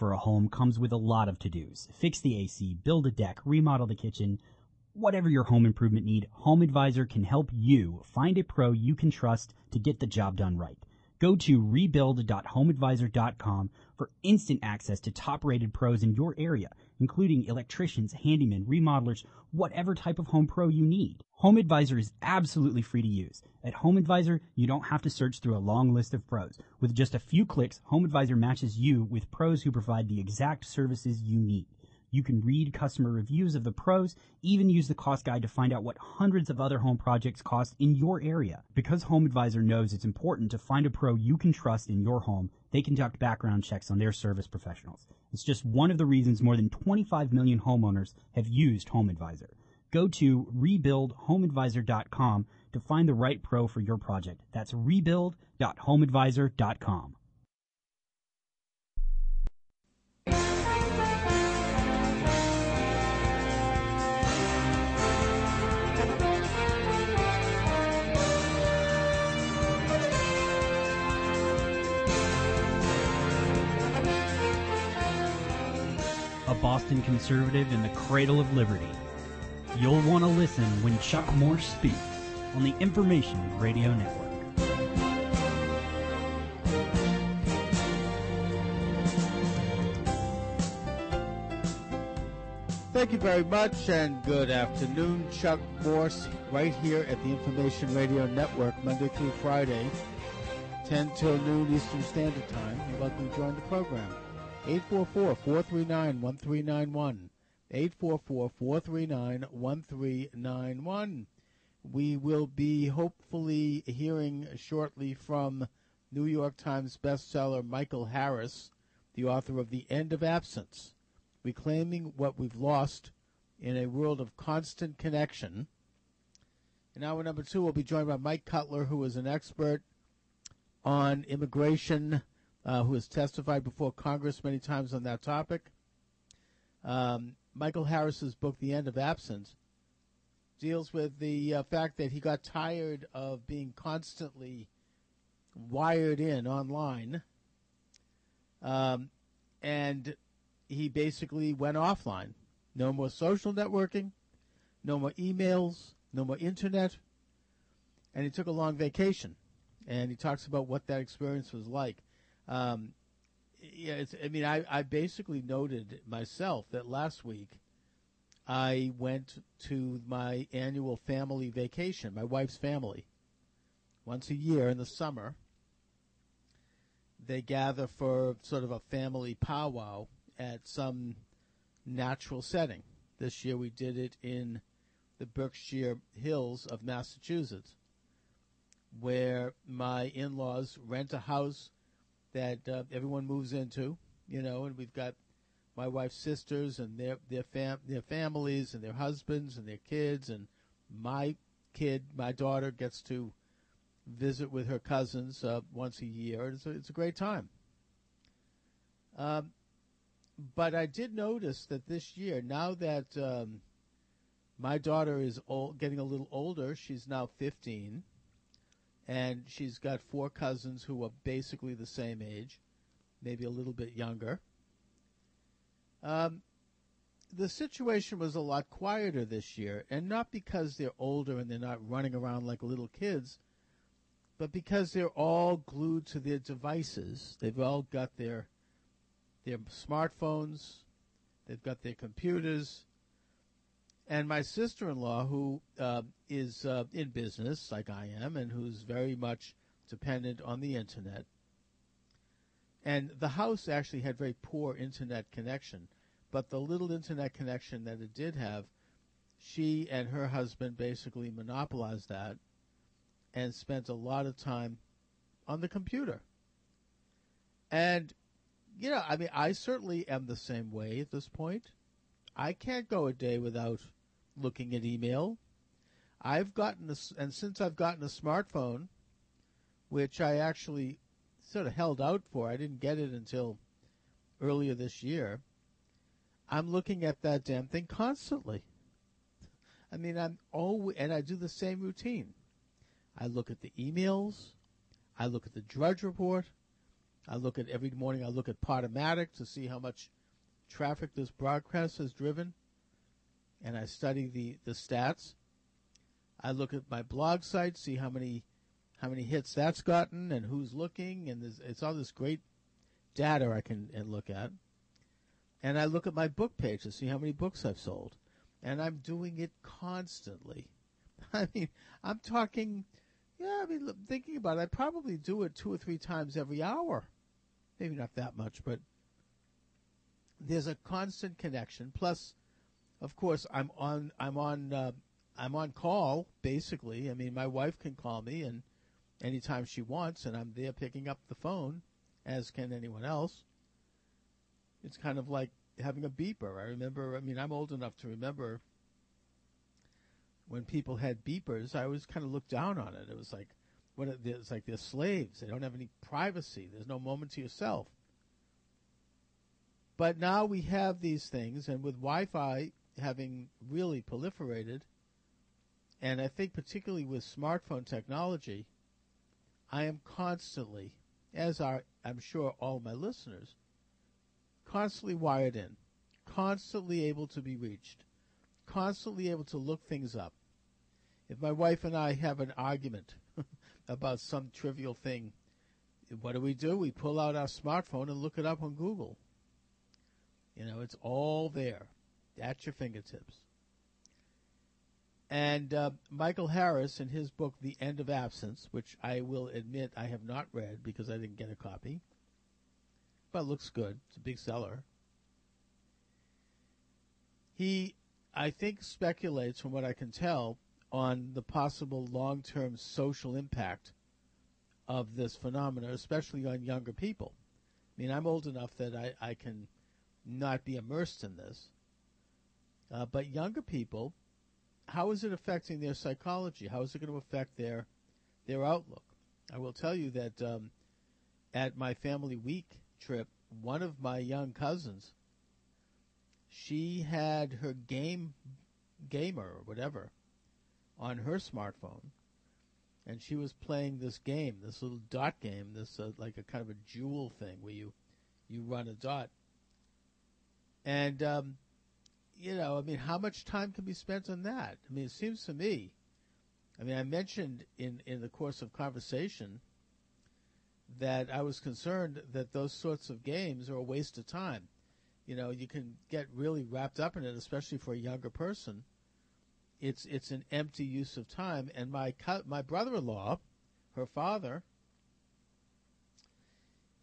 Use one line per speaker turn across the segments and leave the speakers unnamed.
for a home comes with a lot of to-dos. Fix the AC, build a deck, remodel the kitchen, whatever your home improvement need, Home Advisor can help you find a pro you can trust to get the job done right. Go to rebuild.homeadvisor.com for instant access to top rated pros in your area, including electricians, handymen, remodelers, whatever type of home pro you need. Home Advisor is absolutely free to use. At Home Advisor, you don't have to search through a long list of pros. With just a few clicks, Home Advisor matches you with pros who provide the exact services you need. You can read customer reviews of the pros, even use the cost guide to find out what hundreds of other home projects cost in your area. Because Home Advisor knows it's important to find a pro you can trust in your home, they conduct background checks on their service professionals. It's just one of the reasons more than 25 million homeowners have used Home Advisor. Go to rebuildhomeadvisor.com to find the right pro for your project. That's rebuild.homeadvisor.com. a Boston conservative in the cradle of liberty. You'll want to listen when Chuck Morse speaks on the Information Radio Network.
Thank you very much and good afternoon. Chuck Morse right here at the Information Radio Network, Monday through Friday, 10 till noon Eastern Standard Time. You're welcome to join the program. 844-439-1391. 844-439-1391. We will be hopefully hearing shortly from New York Times bestseller Michael Harris, the author of The End of Absence, Reclaiming What We've Lost in a World of Constant Connection. And hour number two, we'll be joined by Mike Cutler, who is an expert on immigration, uh, who has testified before Congress many times on that topic. Um, Michael Harris's book, The End of Absence, deals with the uh, fact that he got tired of being constantly wired in online, um, and he basically went offline. No more social networking, no more emails, no more internet, and he took a long vacation. And he talks about what that experience was like. Um, yeah, it's, I mean, I, I basically noted myself that last week I went to my annual family vacation, my wife's family. Once a year in the summer, they gather for sort of a family powwow at some natural setting. This year we did it in the Berkshire Hills of Massachusetts, where my in laws rent a house that uh, everyone moves into, you know, and we've got my wife's sisters and their their fam their families and their husbands and their kids and my kid, my daughter gets to visit with her cousins uh, once a year. It's a, it's a great time. Um, but I did notice that this year, now that um, my daughter is old, getting a little older, she's now 15 and she's got four cousins who are basically the same age, maybe a little bit younger. Um, the situation was a lot quieter this year, and not because they're older and they're not running around like little kids, but because they're all glued to their devices. They've all got their their smartphones, they've got their computers, and my sister-in-law, who uh, is uh, in business like I am, and who's very much dependent on the internet. And the house actually had very poor internet connection, but the little internet connection that it did have, she and her husband basically monopolized that and spent a lot of time on the computer. And, you know, I mean, I certainly am the same way at this point. I can't go a day without looking at email. I've gotten a, and since I've gotten a smartphone, which I actually sort of held out for, I didn't get it until earlier this year. I'm looking at that damn thing constantly. I mean, I'm always, and I do the same routine. I look at the emails, I look at the Drudge Report, I look at every morning. I look at Podomatic to see how much traffic this broadcast has driven, and I study the the stats. I look at my blog site, see how many how many hits that's gotten and who's looking, and it's all this great data I can look at. And I look at my book page to see how many books I've sold, and I'm doing it constantly. I mean, I'm talking. Yeah, I mean, thinking about it, I probably do it two or three times every hour. Maybe not that much, but there's a constant connection. Plus, of course, I'm on. I'm on. Uh, I'm on call, basically. I mean, my wife can call me and anytime she wants, and I'm there picking up the phone, as can anyone else. It's kind of like having a beeper. I remember, I mean, I'm old enough to remember when people had beepers, I always kind of looked down on it. It was like, what? It's like they're slaves. They don't have any privacy. There's no moment to yourself. But now we have these things, and with Wi-Fi having really proliferated, and I think particularly with smartphone technology, I am constantly, as are I'm sure all my listeners, constantly wired in, constantly able to be reached, constantly able to look things up. If my wife and I have an argument about some trivial thing, what do we do? We pull out our smartphone and look it up on Google. You know, it's all there at your fingertips. And uh, Michael Harris, in his book, The End of Absence, which I will admit I have not read because I didn't get a copy, but looks good. It's a big seller. He, I think, speculates, from what I can tell, on the possible long term social impact of this phenomenon, especially on younger people. I mean, I'm old enough that I, I can not be immersed in this. Uh, but younger people how is it affecting their psychology? How is it going to affect their their outlook? I will tell you that um, at my family week trip, one of my young cousins, she had her game gamer or whatever on her smartphone, and she was playing this game, this little dot game, this uh, like a kind of a jewel thing where you you run a dot, and um, you know, I mean, how much time can be spent on that? I mean, it seems to me. I mean, I mentioned in in the course of conversation that I was concerned that those sorts of games are a waste of time. You know, you can get really wrapped up in it, especially for a younger person. It's it's an empty use of time. And my my brother-in-law, her father,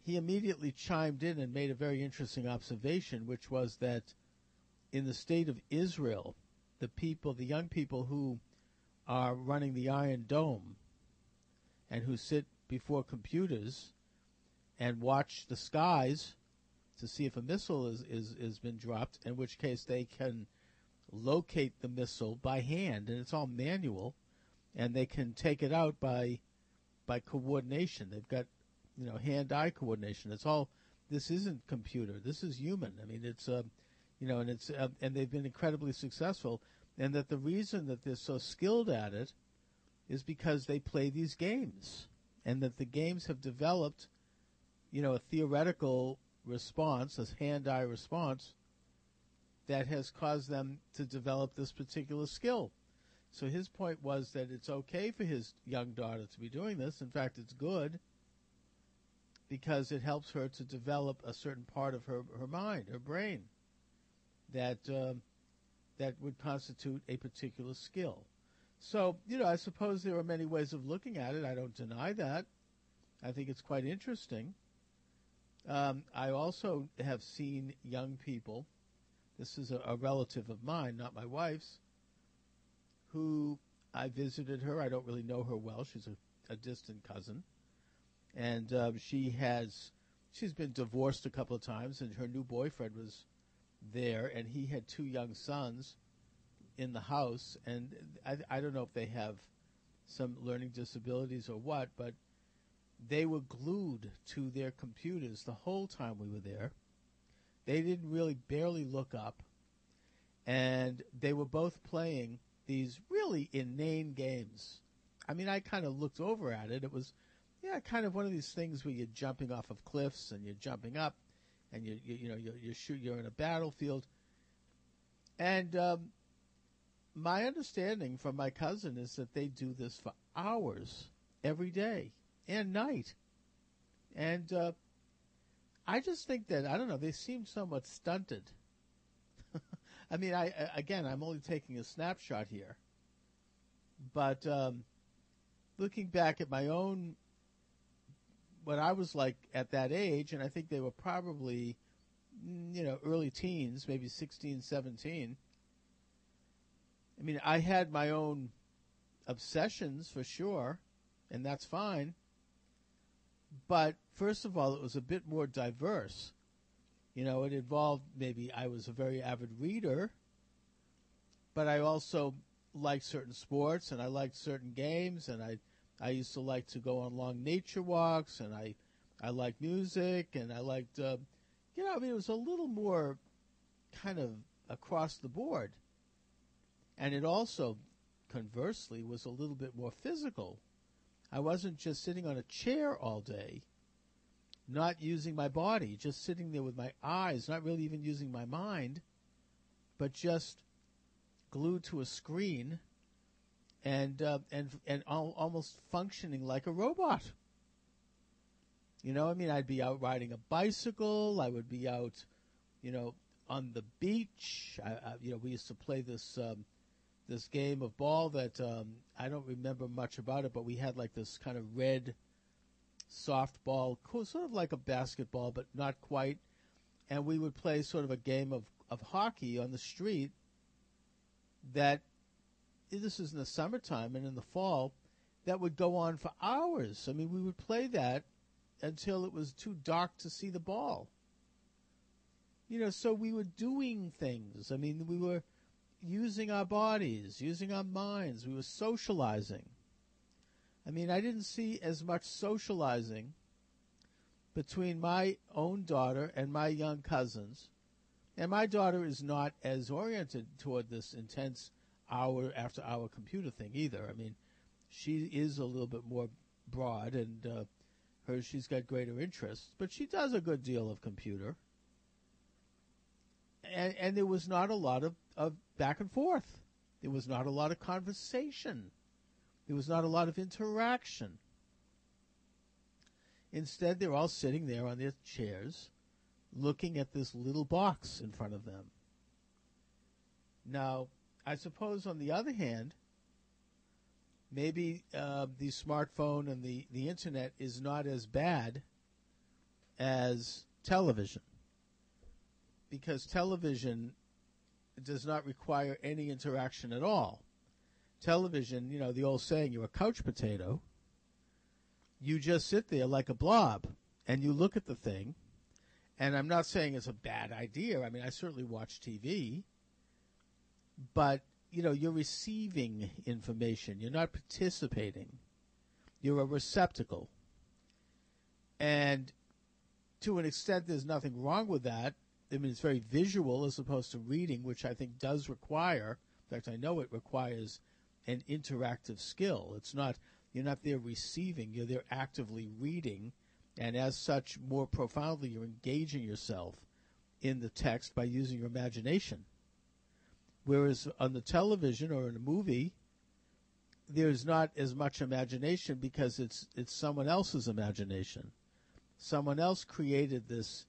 he immediately chimed in and made a very interesting observation, which was that in the state of Israel, the people, the young people who are running the Iron Dome and who sit before computers and watch the skies to see if a missile is, is, is been dropped, in which case they can locate the missile by hand, and it's all manual, and they can take it out by by coordination. They've got you know hand-eye coordination. It's all. This isn't computer. This is human. I mean, it's uh, you know, and it's uh, and they've been incredibly successful. And that the reason that they're so skilled at it is because they play these games, and that the games have developed, you know, a theoretical response, a hand-eye response, that has caused them to develop this particular skill. So his point was that it's okay for his young daughter to be doing this. In fact, it's good because it helps her to develop a certain part of her, her mind, her brain that uh, that would constitute a particular skill. So, you know, I suppose there are many ways of looking at it. I don't deny that. I think it's quite interesting. Um, I also have seen young people, this is a, a, relative of mine, not my wife's, who I visited her. I don't really know her well. She's a, a distant cousin. And uh, she has, she's been divorced a couple of times, and her new boyfriend was there, and he had two young sons in the house, and I, I don't know if they have some learning disabilities or what, but they were glued to their computers the whole time we were there. They didn't really barely look up, and they were both playing these really inane games. I mean, I kind of looked over at it. It was yeah, kind of one of these things where you're jumping off of cliffs and you're jumping up, and you you, you know you're you're, shoot, you're in a battlefield. And um, my understanding from my cousin is that they do this for hours every day and night, and uh, I just think that I don't know. They seem somewhat stunted. I mean, I again, I'm only taking a snapshot here, but um, looking back at my own what I was like at that age, and I think they were probably, mm, you know, early teens, maybe 16, 17. I mean, I had my own obsessions for sure, and that's fine. But first of all, it was a bit more diverse. You know, it involved maybe I was a very avid reader, but I also liked certain sports and I liked certain games and I I used to like to go on long nature walks and I I liked music and I liked uh, you know I mean it was a little more kind of across the board. And it also conversely was a little bit more physical. I wasn't just sitting on a chair all day not using my body, just sitting there with my eyes, not really even using my mind, but just glued to a screen and uh, and and al- almost functioning like a robot. You know, I mean, I'd be out riding a bicycle. I would be out, you know, on the beach. I, I, you know, we used to play this um, this game of ball that um, I don't remember much about it, but we had like this kind of red softball, sort of like a basketball, but not quite. And we would play sort of a game of, of hockey on the street that this is in the summertime and in the fall that would go on for hours. I mean, we would play that until it was too dark to see the ball. You know, so we were doing things. I mean, we were using our bodies, using our minds, we were socializing. I mean, I didn't see as much socializing between my own daughter and my young cousins. And my daughter is not as oriented toward this intense hour after hour computer thing either. I mean, she is a little bit more broad and uh, her she's got greater interests, but she does a good deal of computer. And and there was not a lot of, of back and forth. There was not a lot of conversation. There was not a lot of interaction. Instead, they're all sitting there on their chairs looking at this little box in front of them. Now, I suppose on the other hand, maybe uh, the smartphone and the, the internet is not as bad as television because television does not require any interaction at all television, you know, the old saying, you're a couch potato. You just sit there like a blob and you look at the thing. And I'm not saying it's a bad idea. I mean, I certainly watch TV, but you know, you're receiving information. You're not participating. You're a receptacle. And to an extent, there's nothing wrong with that. I mean, it's very visual as opposed to reading, which I think does require, in fact, I know it requires an interactive skill. It's not you're not there receiving, you're there actively reading, and as such, more profoundly, you're engaging yourself in the text by using your imagination. Whereas on the television or in a movie, there's not as much imagination because it's it's someone else's imagination. Someone else created this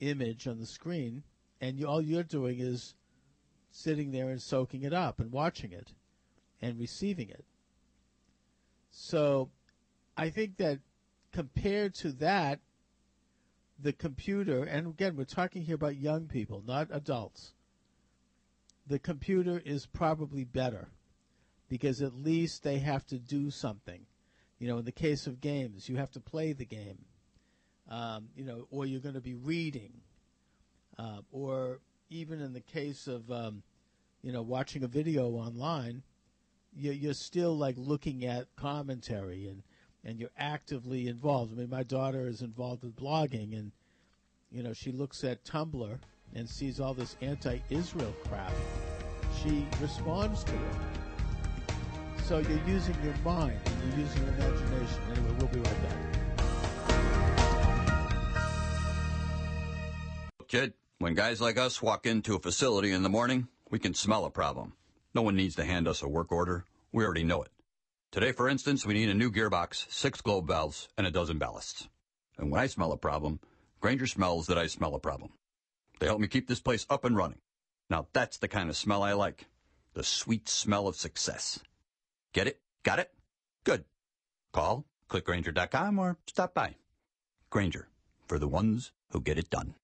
image on the screen, and you, all you're doing is sitting there and soaking it up and watching it and receiving it. So I think that compared to that, the computer, and again, we're talking here about young people, not adults. The computer is probably better because at least they have to do something. You know, in the case of games, you have to play the game, um, you know, or you're going to be reading, uh, or even in the case of, um, you know, watching a video online, you're still like looking at commentary and and you're actively involved. I mean, my daughter is involved with blogging, and you know, she looks at Tumblr and sees all this anti-Israel crap. She responds to it. So you're using your mind and you're using your imagination. Anyway, we'll be right back.
Kid, when guys like us walk into a facility in the morning, we can smell a problem. No one needs to hand us a work order. We already know it. Today, for instance, we need a new gearbox, six globe valves, and a dozen ballasts. And when I smell a problem, Grainger smells that I smell a problem. They help me keep this place up and running. Now that's the kind of smell I like. The sweet smell of success. Get it? Got it? Good. Call, clickgrainger.com, or stop by. Grainger, for the ones who get it done.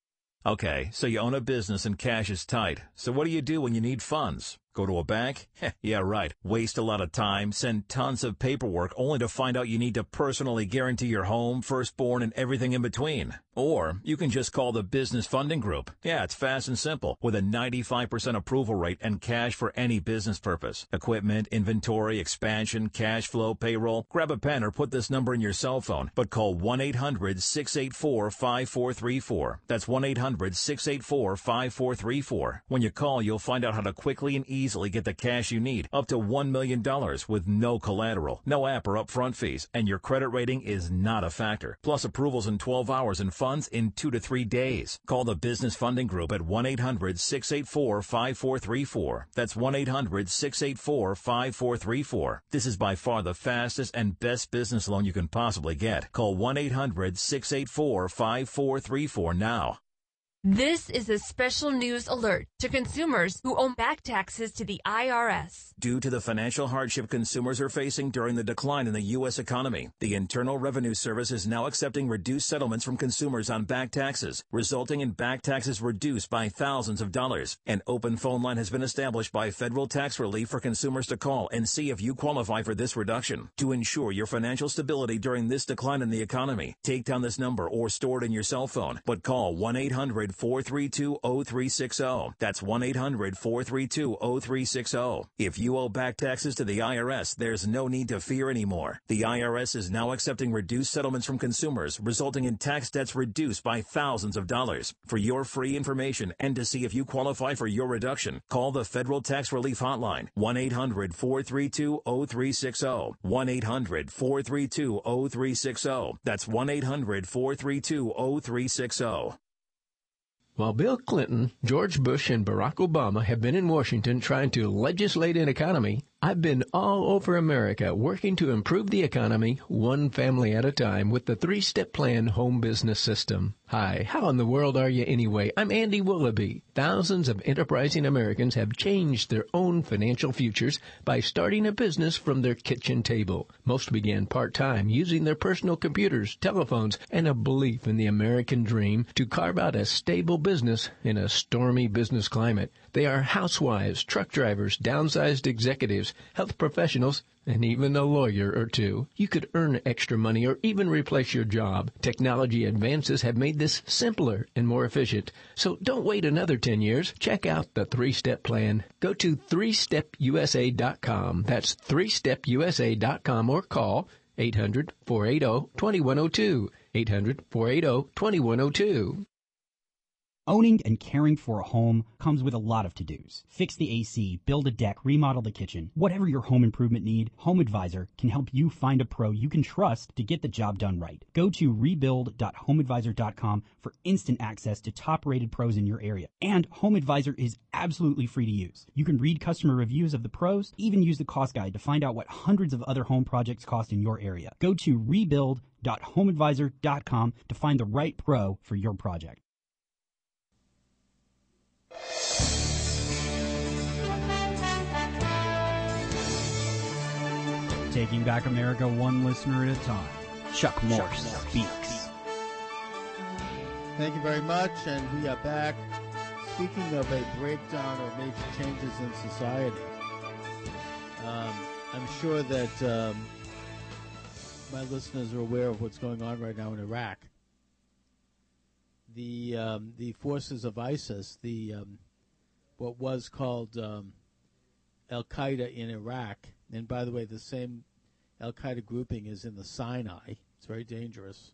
Okay, so you own a business and cash is tight. So what do you do when you need funds? Go to a bank? yeah, right. Waste a lot of time, send tons of paperwork only to find out you need to personally guarantee your home, firstborn, and everything in between. Or you can just call the Business Funding Group. Yeah, it's fast and simple with a 95% approval rate and cash for any business purpose. Equipment, inventory, expansion, cash flow, payroll. Grab a pen or put this number in your cell phone, but call 1-800-684-5434. That's 1-800-684-5434. When you call, you'll find out how to quickly and easily easily get the cash you need, up to $1 million with no collateral, no app or upfront fees, and your credit rating is not a factor. Plus approvals in 12 hours and funds in 2 to 3 days. Call the Business Funding Group at 1-800-684-5434. That's 1-800-684-5434. This is by far the fastest and best business loan you can possibly get. Call 1-800-684-5434 now.
This is a special news alert to consumers who owe back taxes to the IRS.
Due to the financial hardship consumers are facing during the decline in the U.S. economy, the Internal Revenue Service is now accepting reduced settlements from consumers on back taxes, resulting in back taxes reduced by thousands of dollars. An open phone line has been established by Federal Tax Relief for consumers to call and see if you qualify for this reduction. To ensure your financial stability during this decline in the economy, take down this number or store it in your cell phone, but call 1-800 1-800-432-0360. That's 1-800-432-0360. If you owe back taxes to the IRS, there's no need to fear anymore. The IRS is now accepting reduced settlements from consumers, resulting in tax debts reduced by thousands of dollars. For your free information and to see if you qualify for your reduction, call the Federal Tax Relief Hotline, 1-800-432-0360. 1-800-432-0360. That's 1-800-432-0360.
While Bill Clinton, George Bush, and Barack Obama have been in Washington trying to legislate an economy, I've been all over America working to improve the economy one family at a time with the three step plan home business system. Hi, how in the world are you anyway? I'm Andy Willoughby. Thousands of enterprising Americans have changed their own financial futures by starting a business from their kitchen table. Most began part time using their personal computers, telephones, and a belief in the American dream to carve out a stable business in a stormy business climate. They are housewives, truck drivers, downsized executives, health professionals, and even a lawyer or two. You could earn extra money or even replace your job. Technology advances have made this simpler and more efficient. So don't wait another 10 years. Check out the three-step plan. Go to 3stepusa.com. That's 3stepusa.com or call 800-480-2102. 800-480-2102.
Owning and caring for a home comes with a lot of to-dos. Fix the AC, build a deck, remodel the kitchen. Whatever your home improvement need, Home Advisor can help you find a pro you can trust to get the job done right. Go to rebuild.homeadvisor.com for instant access to top-rated pros in your area. And Home Advisor is absolutely free to use. You can read customer reviews of the pros, even use the cost guide to find out what hundreds of other home projects cost in your area. Go to rebuild.homeadvisor.com to find the right pro for your project. Taking back America one listener at a time. Chuck Morse speaks.
Thank you very much, and we are back. Speaking of a breakdown or major changes in society, um, I'm sure that um, my listeners are aware of what's going on right now in Iraq. The um, the forces of ISIS, the um, what was called um, Al Qaeda in Iraq, and by the way, the same Al Qaeda grouping is in the Sinai. It's very dangerous.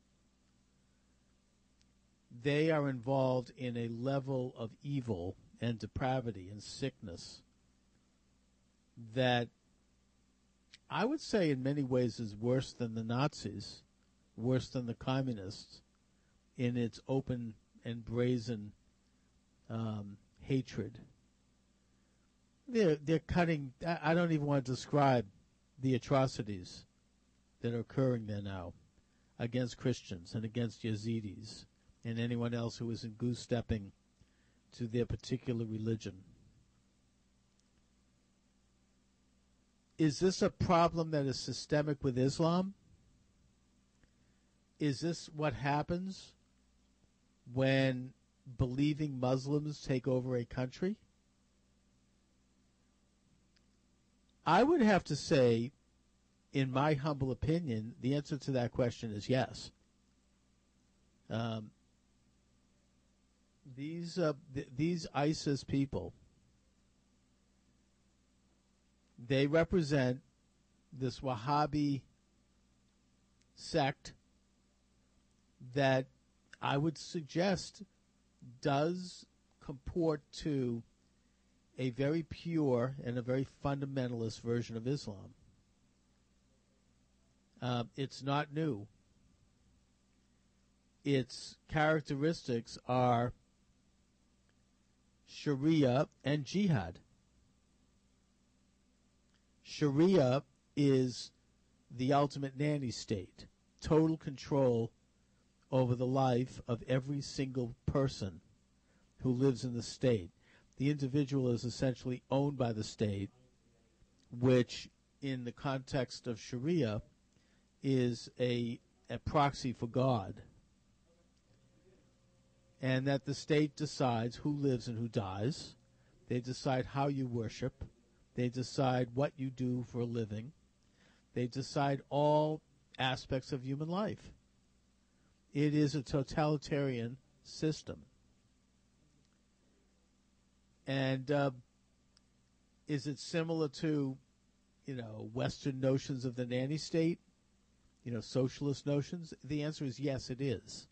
They are involved in a level of evil and depravity and sickness that I would say in many ways is worse than the Nazis, worse than the communists in its open and brazen um, hatred. They're they're cutting. I don't even want to describe the atrocities that are occurring there now against Christians and against Yazidis and anyone else who isn't goose stepping to their particular religion. Is this a problem that is systemic with Islam? Is this what happens when believing Muslims take over a country? I would have to say, in my humble opinion, the answer to that question is yes. Um, these uh, th- these ISIS people, they represent this Wahhabi sect that I would suggest does comport to a very pure and a very fundamentalist version of Islam. Uh, it's not new. Its characteristics are Sharia and Jihad. Sharia is the ultimate nanny state, total control over the life of every single person who lives in the state. The individual is essentially owned by the state, which, in the context of Sharia, is a, a proxy for God. And that the state decides who lives and who dies. They decide how you worship. They decide what you do for a living. They decide all aspects of human life. It is a totalitarian system. And uh, is it similar to, you know, Western notions of the nanny state? You know, socialist notions? The answer is yes, it is.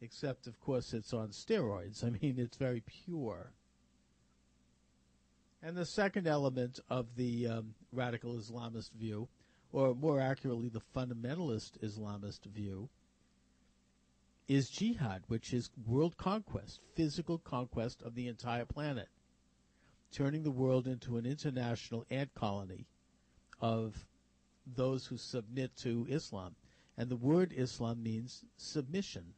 Except, of course, it's on steroids. I mean, it's very pure. And the second element of the um, radical Islamist view, or more accurately, the fundamentalist Islamist view, is jihad, which is world conquest, physical conquest of the entire planet, turning the world into an international ant colony of those who submit to Islam. And the word Islam means submission.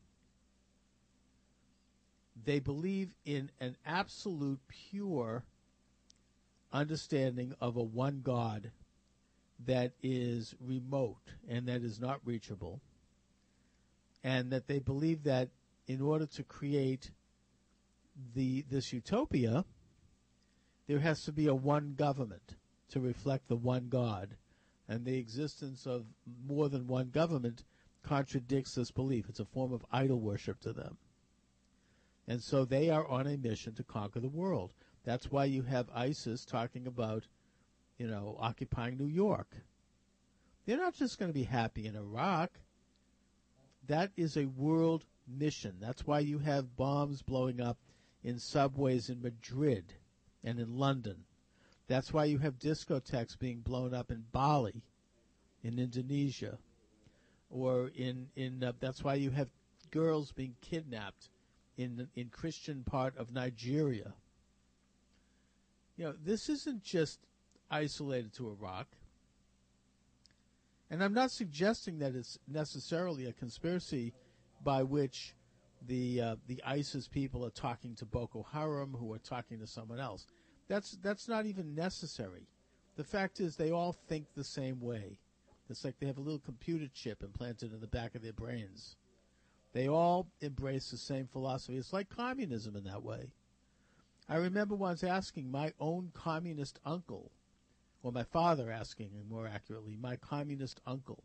They believe in an absolute pure understanding of a one God that is remote and that is not reachable and that they believe that in order to create the this utopia, there has to be a one government to reflect the one God, and the existence of more than one government contradicts this belief. It's a form of idol worship to them. And so they are on a mission to conquer the world. That's why you have ISIS talking about, you know, occupying New York. They're not just going to be happy in Iraq. That is a world mission. That's why you have bombs blowing up in subways in Madrid and in London. That's why you have discotheques being blown up in Bali, in Indonesia, or in in. Uh, that's why you have girls being kidnapped in in Christian part of Nigeria. You know, this isn't just isolated to Iraq. And I'm not suggesting that it's necessarily a conspiracy by which the uh, the ISIS people are talking to Boko Haram, who are talking to someone else. That's that's not even necessary. The fact is, they all think the same way. It's like they have a little computer chip implanted in the back of their brains. They all embrace the same philosophy. It's like communism in that way. I remember once asking my own communist uncle or my father asking, more accurately, my communist uncle,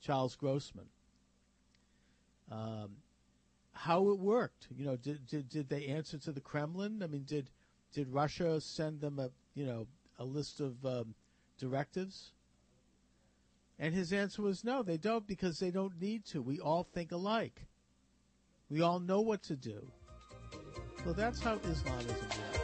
Charles Grossman, um, how it worked. You know, did, did did they answer to the Kremlin? I mean, did did Russia send them a you know a list of um, directives? And his answer was no, they don't because they don't need to. We all think alike. We all know what to do. Well, that's how Islamism works.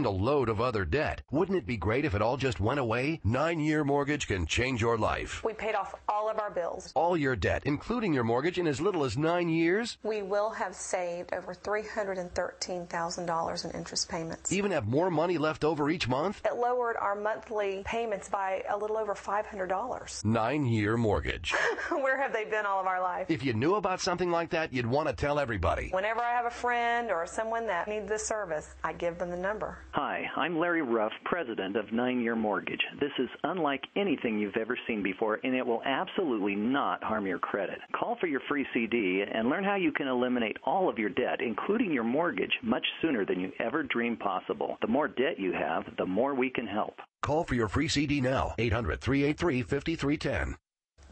And a load of other debt. Wouldn't it be great if it all just went away? Nine year mortgage can change your life.
We paid off all of our bills.
All your debt, including your mortgage, in as little as nine years?
We will have saved over $313,000 in interest payments.
Even have more money left over each month?
It lowered our monthly payments by a little over $500.
Nine year mortgage.
Where have they been all of our life?
If you knew about something like that, you'd want to tell everybody.
Whenever I have a friend or someone that needs this service, I give them the number.
Hi, I'm Larry Ruff, president of Nine Year Mortgage. This is unlike anything you've ever seen before, and it will absolutely not harm your credit. Call for your free CD and learn how you can eliminate all of your debt, including your mortgage, much sooner than you ever dreamed possible. The more debt you have, the more we can help.
Call for your free CD now. 800 383 5310.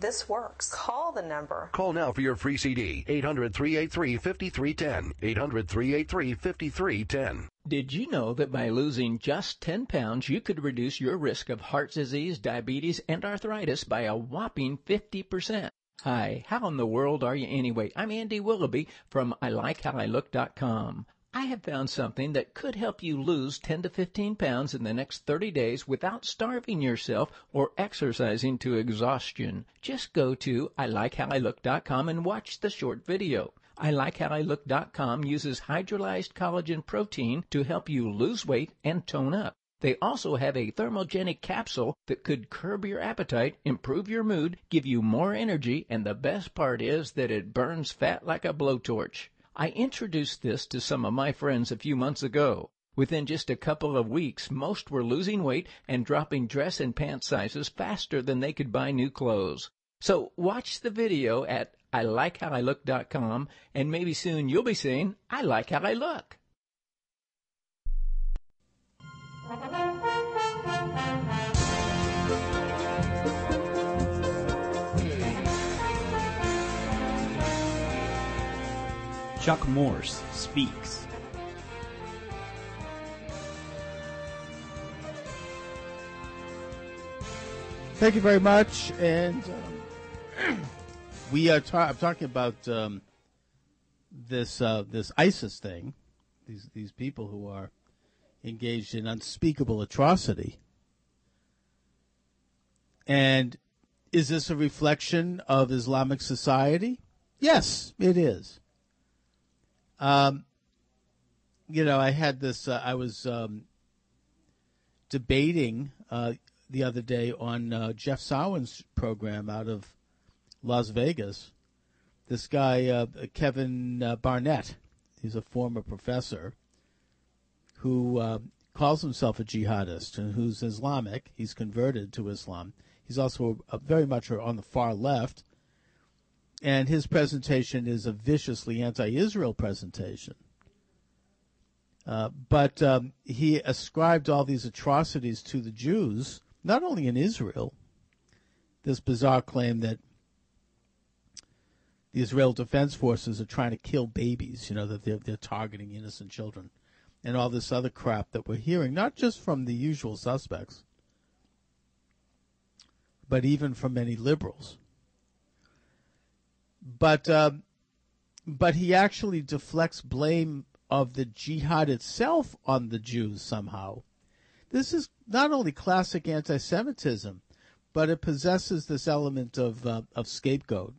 This works. Call the number.
Call now for your free CD. 800 383 5310. 800 383 5310.
Did you know that by losing just 10 pounds, you could reduce your risk of heart disease, diabetes, and arthritis by a whopping 50%? Hi, how in the world are you anyway? I'm Andy Willoughby from ILikeHowILook.com. I have found something that could help you lose 10 to 15 pounds in the next 30 days without starving yourself or exercising to exhaustion. Just go to ILikeHowILook.com and watch the short video. ILikeHowILook.com uses hydrolyzed collagen protein to help you lose weight and tone up. They also have a thermogenic capsule that could curb your appetite, improve your mood, give you more energy, and the best part is that it burns fat like a blowtorch. I introduced this to some of my friends a few months ago. Within just a couple of weeks, most were losing weight and dropping dress and pant sizes faster than they could buy new clothes. So watch the video at ILikeHowILook.com and maybe soon you'll be saying, I like how I look.
Chuck Morse speaks.
Thank you very much. And um, we are ta- I'm talking about um, this uh, this ISIS thing. These these people who are engaged in unspeakable atrocity. And is this a reflection of Islamic society? Yes, it is. Um, you know, I had this. Uh, I was um, debating uh, the other day on uh, Jeff Sawin's program out of Las Vegas. This guy, uh, Kevin uh, Barrett, he's a former professor who uh, calls himself a jihadist and who's Islamic. He's converted to Islam. He's also a, a very much on the far left. And his presentation is a viciously anti Israel presentation. Uh, but um, he ascribed all these atrocities to the Jews, not only in Israel, this bizarre claim that the Israel Defense Forces are trying to kill babies, you know, that they're, they're targeting innocent children, and all this other crap that we're hearing, not just from the usual suspects, but even from many liberals. But um, but he actually deflects blame of the jihad itself on the Jews somehow. This is not only classic anti-Semitism, but it possesses this element of uh, of scapegoat.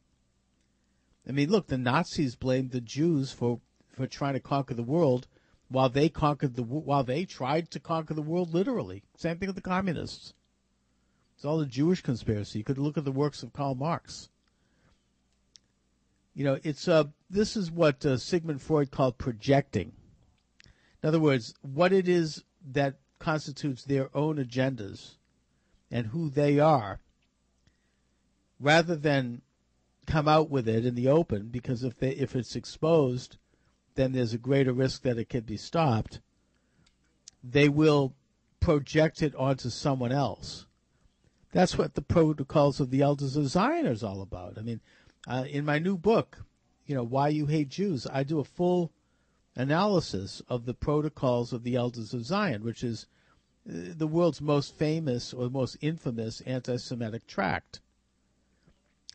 I mean, look, the Nazis blamed the Jews for for trying to conquer the world, while they conquered the while they tried to conquer the world literally. Same thing with the communists. It's all a Jewish conspiracy. You could look at the works of Karl Marx. You know, it's uh, this is what uh, Sigmund Freud called projecting. In other words, what it is that constitutes their own agendas and who they are, rather than come out with it in the open, because if they if it's exposed, then there's a greater risk that it can be stopped. They will project it onto someone else. That's what the protocols of the elders of Zion is all about. I mean, uh, in my new book, you know, Why You Hate Jews, I do a full analysis of the protocols of the elders of Zion, which is uh, the world's most famous or most infamous anti Semitic tract.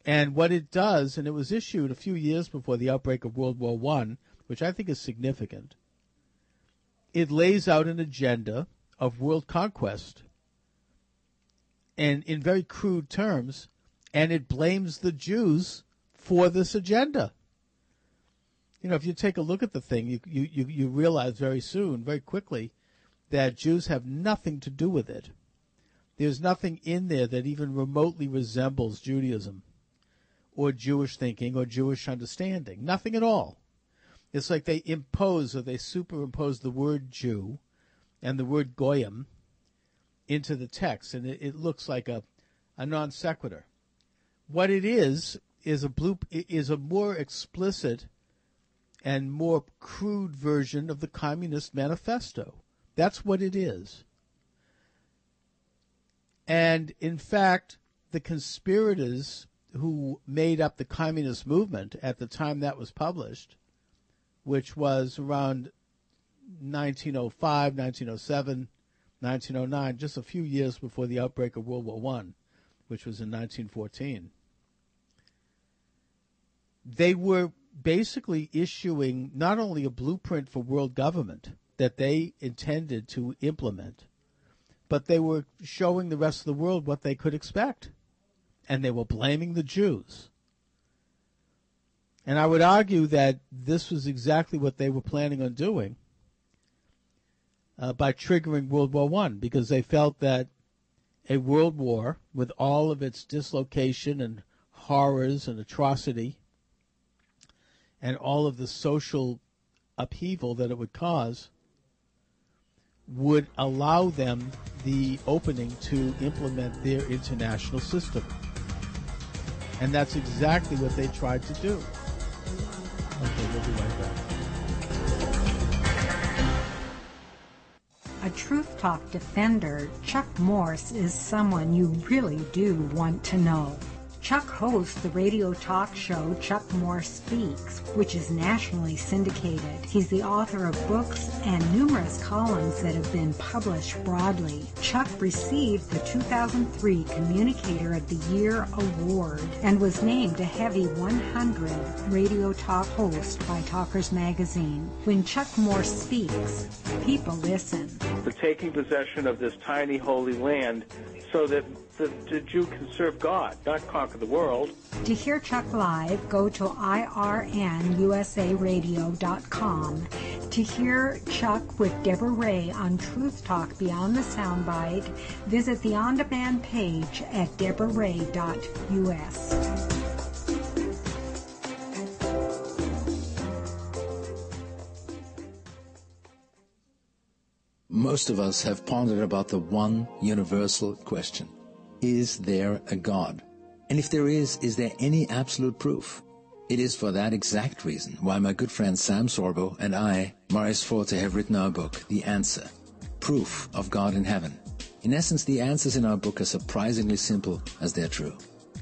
And what it does, and it was issued a few years before the outbreak of World War I, which I think is significant, it lays out an agenda of world conquest and in very crude terms, and it blames the Jews for this agenda. You know, if you take a look at the thing, you, you, you, you realize very soon, very quickly, that Jews have nothing to do with it. There's nothing in there that even remotely resembles Judaism or Jewish thinking or Jewish understanding. Nothing at all. It's like they impose or they superimpose the word Jew and the word Goyim into the text, and it, it looks like a, a non sequitur. What it is is a blue is a more explicit and more crude version of the Communist Manifesto. That's what it is. And in fact, the conspirators who made up the communist movement at the time that was published, which was around 1905, 1907, 1909, just a few years before the outbreak of World War One, which was in 1914. They were basically issuing not only a blueprint for world government that they intended to implement, but they were showing the rest of the world what they could expect. And they were blaming the Jews. And I would argue that this was exactly what they were planning on doing uh, by triggering World War One because they felt that a world war with all of its dislocation and horrors and atrocity and all of the social upheaval that it would cause would allow them the opening to implement their international system. And that's exactly what they tried to do. Okay, we'll be right back.
A Truth Talk defender, Chuck Morse is someone you really do want to know. Chuck hosts the radio talk show Chuck Morse Speaks, which is nationally syndicated. He's the author of books and numerous columns that have been published broadly. Chuck received the 2003 Communicator of the Year award and was named a Heavy 100 radio talk host by Talkers Magazine. When Chuck Morse speaks, people listen.
The taking possession of this tiny holy land so that the, the Jew can serve God, not conquer the world.
To hear Chuck live, go to irnusaradio.com. To hear Chuck with Deborah Ray on Truth Talk Beyond the Soundbite, visit the on-demand page at deborahray.us.
Most of us have pondered about the one universal question. Is there a God? And if there is, is there any absolute proof? It is for that exact reason why my good friend Sam Sorbo and I, Maurice Forte, have written our book, The Answer, Proof of God in Heaven. In essence, the answers in our book are surprisingly simple as they're true.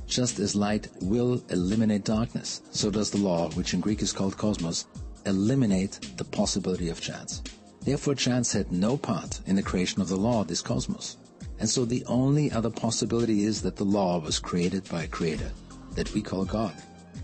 Just as light will eliminate darkness, so does the law, which in Greek is called cosmos, eliminate the possibility of chance. Therefore, chance had no part in the creation of the law, this cosmos. And so the only other possibility is that the law was created by a creator that we call God.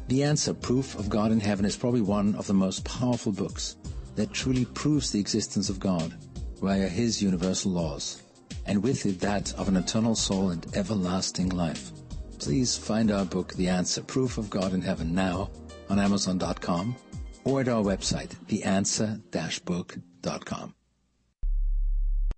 The answer, Proof of God in Heaven, is probably one of the most powerful books that truly proves the existence of God via his universal laws, and with it that of an eternal soul and everlasting life. Please find our book, The Answer, Proof of God in Heaven, now on Amazon.com or at our website, theanswer-book.com.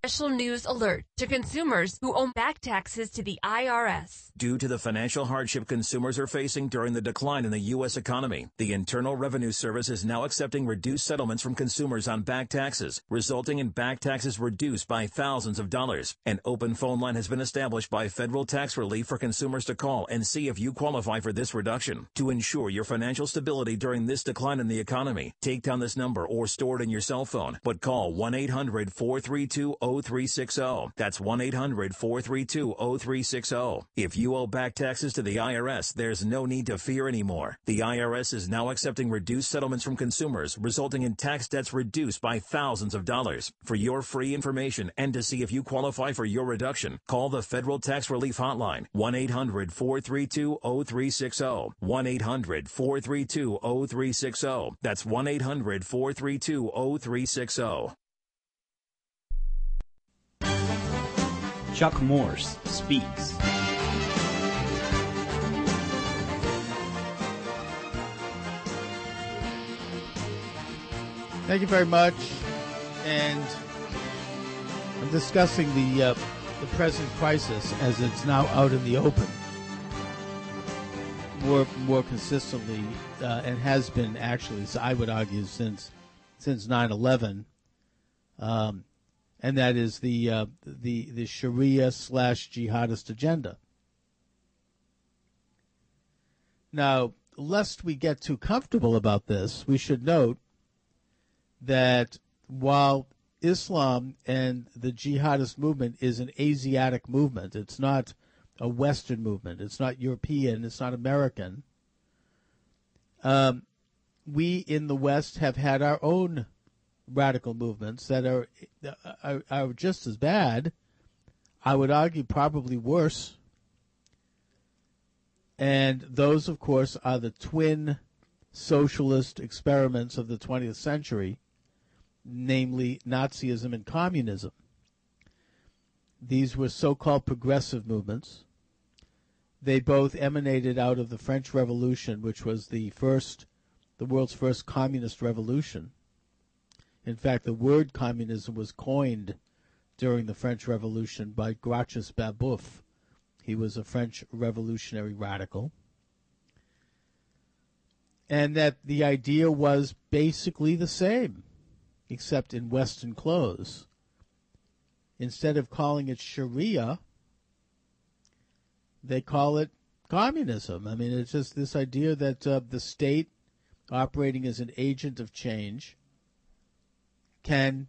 Special news alert to consumers who owe back taxes to the IRS.
Due to the financial hardship consumers are facing during the decline in the U.S. economy, the Internal Revenue Service is now accepting reduced settlements from consumers on back taxes, resulting in back taxes reduced by thousands of dollars. An open phone line has been established by Federal Tax Relief for consumers to call and see if you qualify for this reduction. To ensure your financial stability during this decline in the economy, take down this number or store it in your cell phone, but call oh 1-800-432-0360. That's 1-800-432-0360. If you owe back taxes to the IRS, there's no need to fear anymore. The IRS is now accepting reduced settlements from consumers, resulting in tax debts reduced by thousands of dollars. For your free information and to see if you qualify for your reduction, call the Federal Tax Relief Hotline, 1-800-432-0360. 1-800-432-0360. That's 1-800-432-0360.
Chuck Morse speaks.
Thank you very much. And I'm discussing the uh, the present crisis as it's now out in the open more more consistently uh, and has been actually so I would argue since since 9/11 um, and that is the uh, the the Sharia slash jihadist agenda. Now, lest we get too comfortable about this, we should note that while Islam and the jihadist movement is an Asiatic movement, it's not a Western movement. It's not European. It's not American. Um, we in the West have had our own radical movements that are, are, are just as bad. I would argue probably worse. And those, of course, are the twin socialist experiments of the 20th century, namely Nazism and communism. These were so called progressive movements. They both emanated out of the French Revolution, which was the first, the world's first communist revolution. In fact, the word communism was coined during the French Revolution by Gracchus Babeuf. He was a French revolutionary radical. And that the idea was basically the same, except in Western clothes. Instead of calling it Sharia, they call it communism. I mean, it's just this idea that uh, the state, operating as an agent of change, can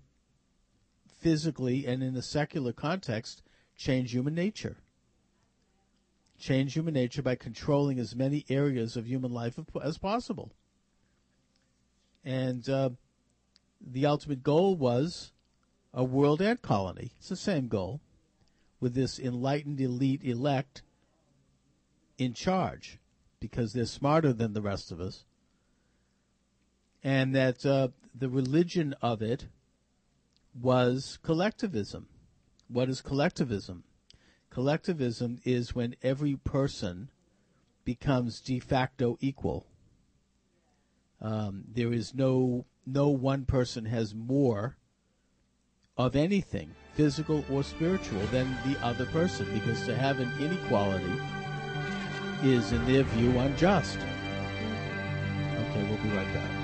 physically and in a secular context change human nature. Change human nature by controlling as many areas of human life as possible. And uh, the ultimate goal was a world ant colony. It's the same goal, with this enlightened elite elect in charge because they're smarter than the rest of us. And that uh, the religion of it was collectivism. What is collectivism? Collectivism is when every person becomes de facto equal. Um, there is no no one person has more of anything, physical or spiritual, than the other person, because to have an inequality is, in their view, unjust. Okay, we'll be right back.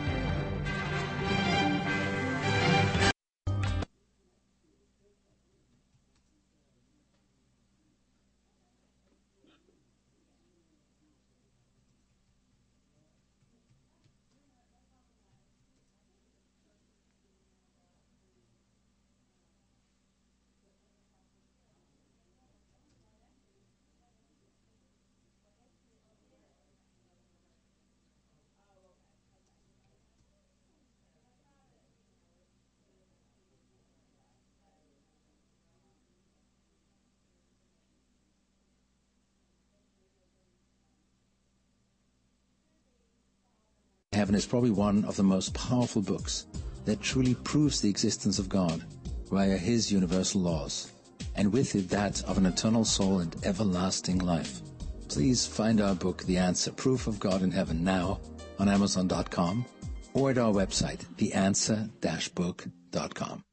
Heaven is probably one of the most powerful books that truly proves the existence of God via His universal laws, and with it that of an eternal soul and everlasting life. Please find our book, The Answer, Proof of God in Heaven, now on Amazon.com or at our website, theanswer-book.com.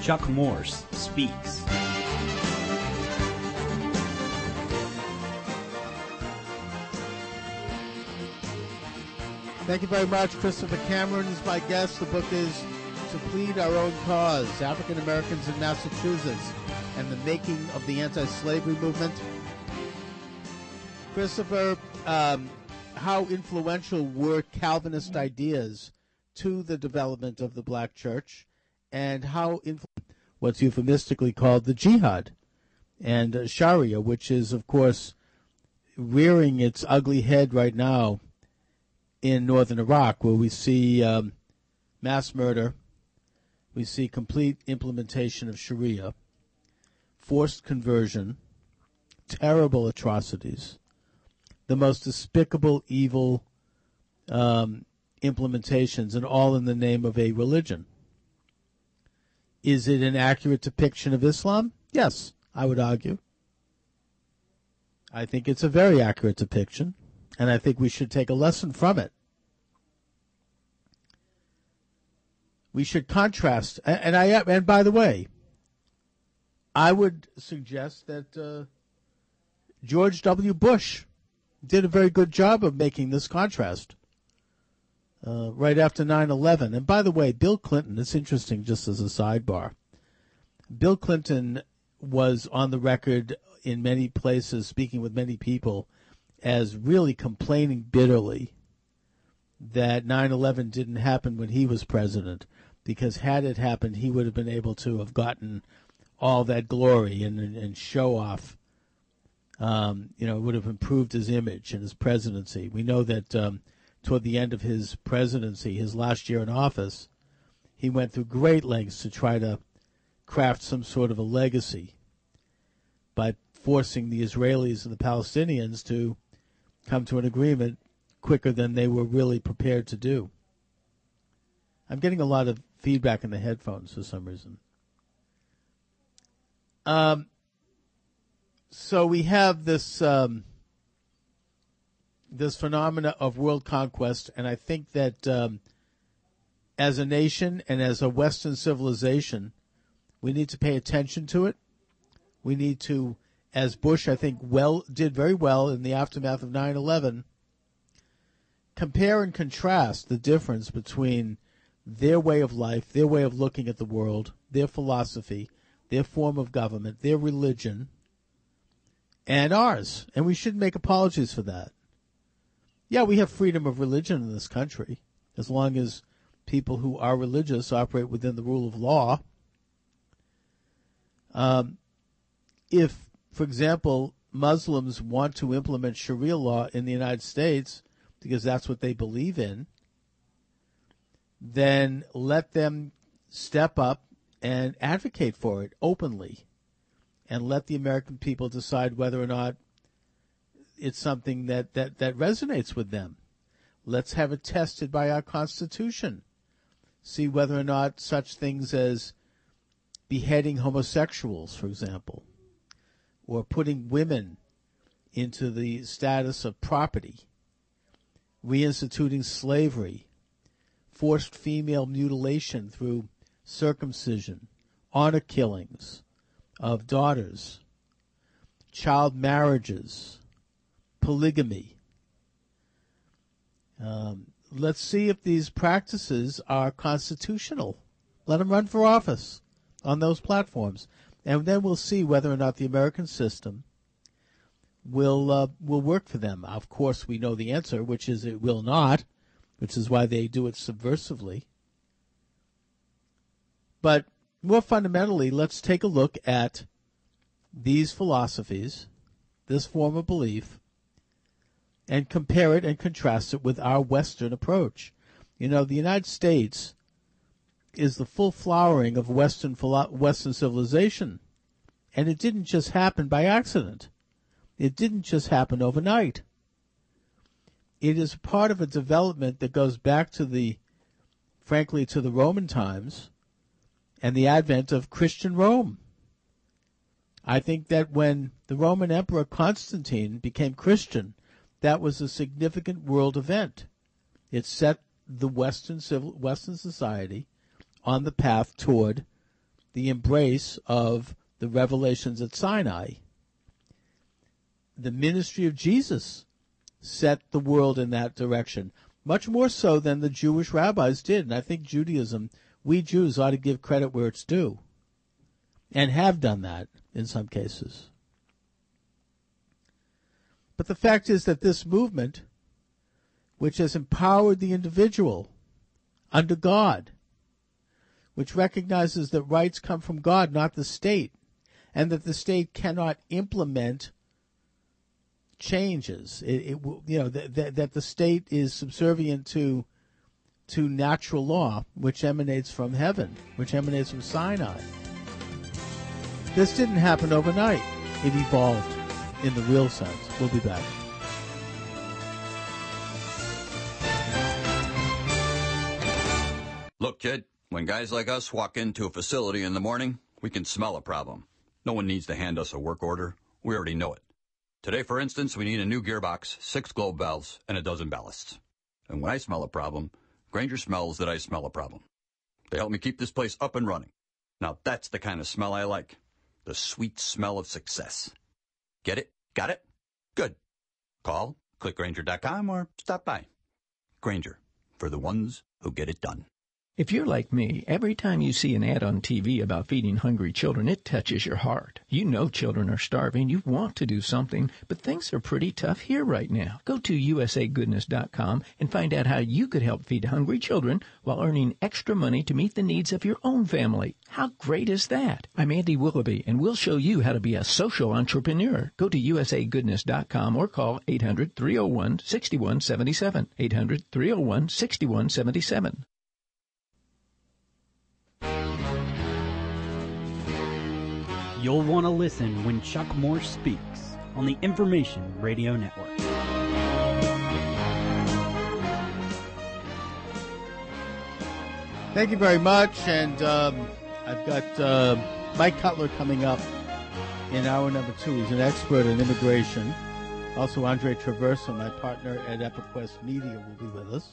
Chuck Morse speaks.
Thank you very much. Christopher Cameron is my guest. The book is To Plead Our Own Cause African Americans in Massachusetts and the Making of the Anti Slavery Movement. Christopher, um, how influential were Calvinist ideas to the development of the black church, and how influ- what's euphemistically called the jihad and uh, Sharia, which is, of course, rearing its ugly head right now in northern Iraq, where we see um, mass murder, we see complete implementation of Sharia, forced conversion, terrible atrocities, the most despicable, evil um, implementations, and all in the name of a religion. Is it an accurate depiction of Islam? Yes, I would argue. I think it's a very accurate depiction, and I think we should take a lesson from it. We should contrast, and I and by the way, I would suggest that uh, George W. Bush did a very good job of making this contrast uh, right after 9 11. And by the way, Bill Clinton, it's interesting just as a sidebar. Bill Clinton was on the record in many places, speaking with many people, as really complaining bitterly that 9 11 didn't happen when he was president, because had it happened, he would have been able to have gotten all that glory and, and show off. Um, you know, would have improved his image and his presidency. We know that um, toward the end of his presidency, his last year in office, he went through great lengths to try to craft some sort of a legacy by forcing the Israelis and the Palestinians to come to an agreement quicker than they were really prepared to do. I'm getting a lot of feedback in the headphones for some reason. Um, so we have this um, this phenomena of world conquest, and I think that um, as a nation and as a Western civilization, we need to pay attention to it. We need to, as Bush, I think, well did very well in the aftermath of 9/11, compare and contrast the difference between their way of life, their way of looking at the world, their philosophy, their form of government, their religion, and ours. And we shouldn't make apologies for that. Yeah, we have freedom of religion in this country, as long as people who are religious operate within the rule of law. Um, if, for example, Muslims want to implement Sharia law in the United States because that's what they believe in, then let them step up and advocate for it openly and let the American people decide whether or not it's something that, that, that resonates with them. Let's have it tested by our Constitution. See whether or not such things as beheading homosexuals, for example, or putting women into the status of property, reinstituting slavery, forced female mutilation through circumcision, honor killings of daughters, child marriages, polygamy. Um, let's see if these practices are constitutional. Let them run for office on those platforms, and then we'll see whether or not the American system will uh, will work for them. Of course, we know the answer, which is it will not, which is why they do it subversively. But more fundamentally, let's take a look at these philosophies, this form of belief, and compare it and contrast it with our Western approach. You know, the United States is the full flowering of Western Western civilization, and it didn't just happen by accident. It didn't just happen overnight. It is part of a development that goes back to the, frankly, to the Roman times, and the advent of Christian Rome. I think that when the Roman Emperor Constantine became Christian, that was a significant world event. It set the Western civil, Western society on the path toward the embrace of the revelations at Sinai. The ministry of Jesus set the world in that direction, much more so than the Jewish rabbis did. And I think Judaism, we Jews ought to give credit where it's due, and have done that in some cases. But the fact is that this movement, which has empowered the individual under God, which recognizes that rights come from God, not the state, and that the state cannot implement changes. It, it you know that, that, that the state is subservient to to natural law, which emanates from heaven, which emanates from Sinai. This didn't happen overnight. It evolved in the real sense. We'll be back.
Look, kid, When guys like us walk into a facility in the morning, we can smell a problem. No one needs to hand us a work order. We already know it. Today, for instance, we need a new gearbox, six globe valves, and a dozen ballasts. And when I smell a problem, Grainger smells that I smell a problem. They help me keep this place up and running. Now that's the kind of smell I like. The sweet smell of success. Get it? Got it? Good. Call, clickgrainger.com, or stop by. Grainger, for the ones who get it done.
If you're like me, every time you see an ad on TV about feeding hungry children, it touches your heart. You know children are starving. You want to do something, but things are pretty tough here right now. Go to usagoodness.com and find out how you could help feed hungry children while earning extra money to meet the needs of your own family. How great is that? I'm Andy Willoughby, and we'll show you how to be a social entrepreneur. Go to usagoodness.com or call 800-301-6177. 800-301-6177.
You'll want to listen when Chuck Morse speaks on the Information Radio Network.
Thank you very much. And um, I've got uh, Mike Cutler coming up in hour number two. He's an expert in immigration. Also, Andre Traverso, my partner at EpiQuest Media, will be with us.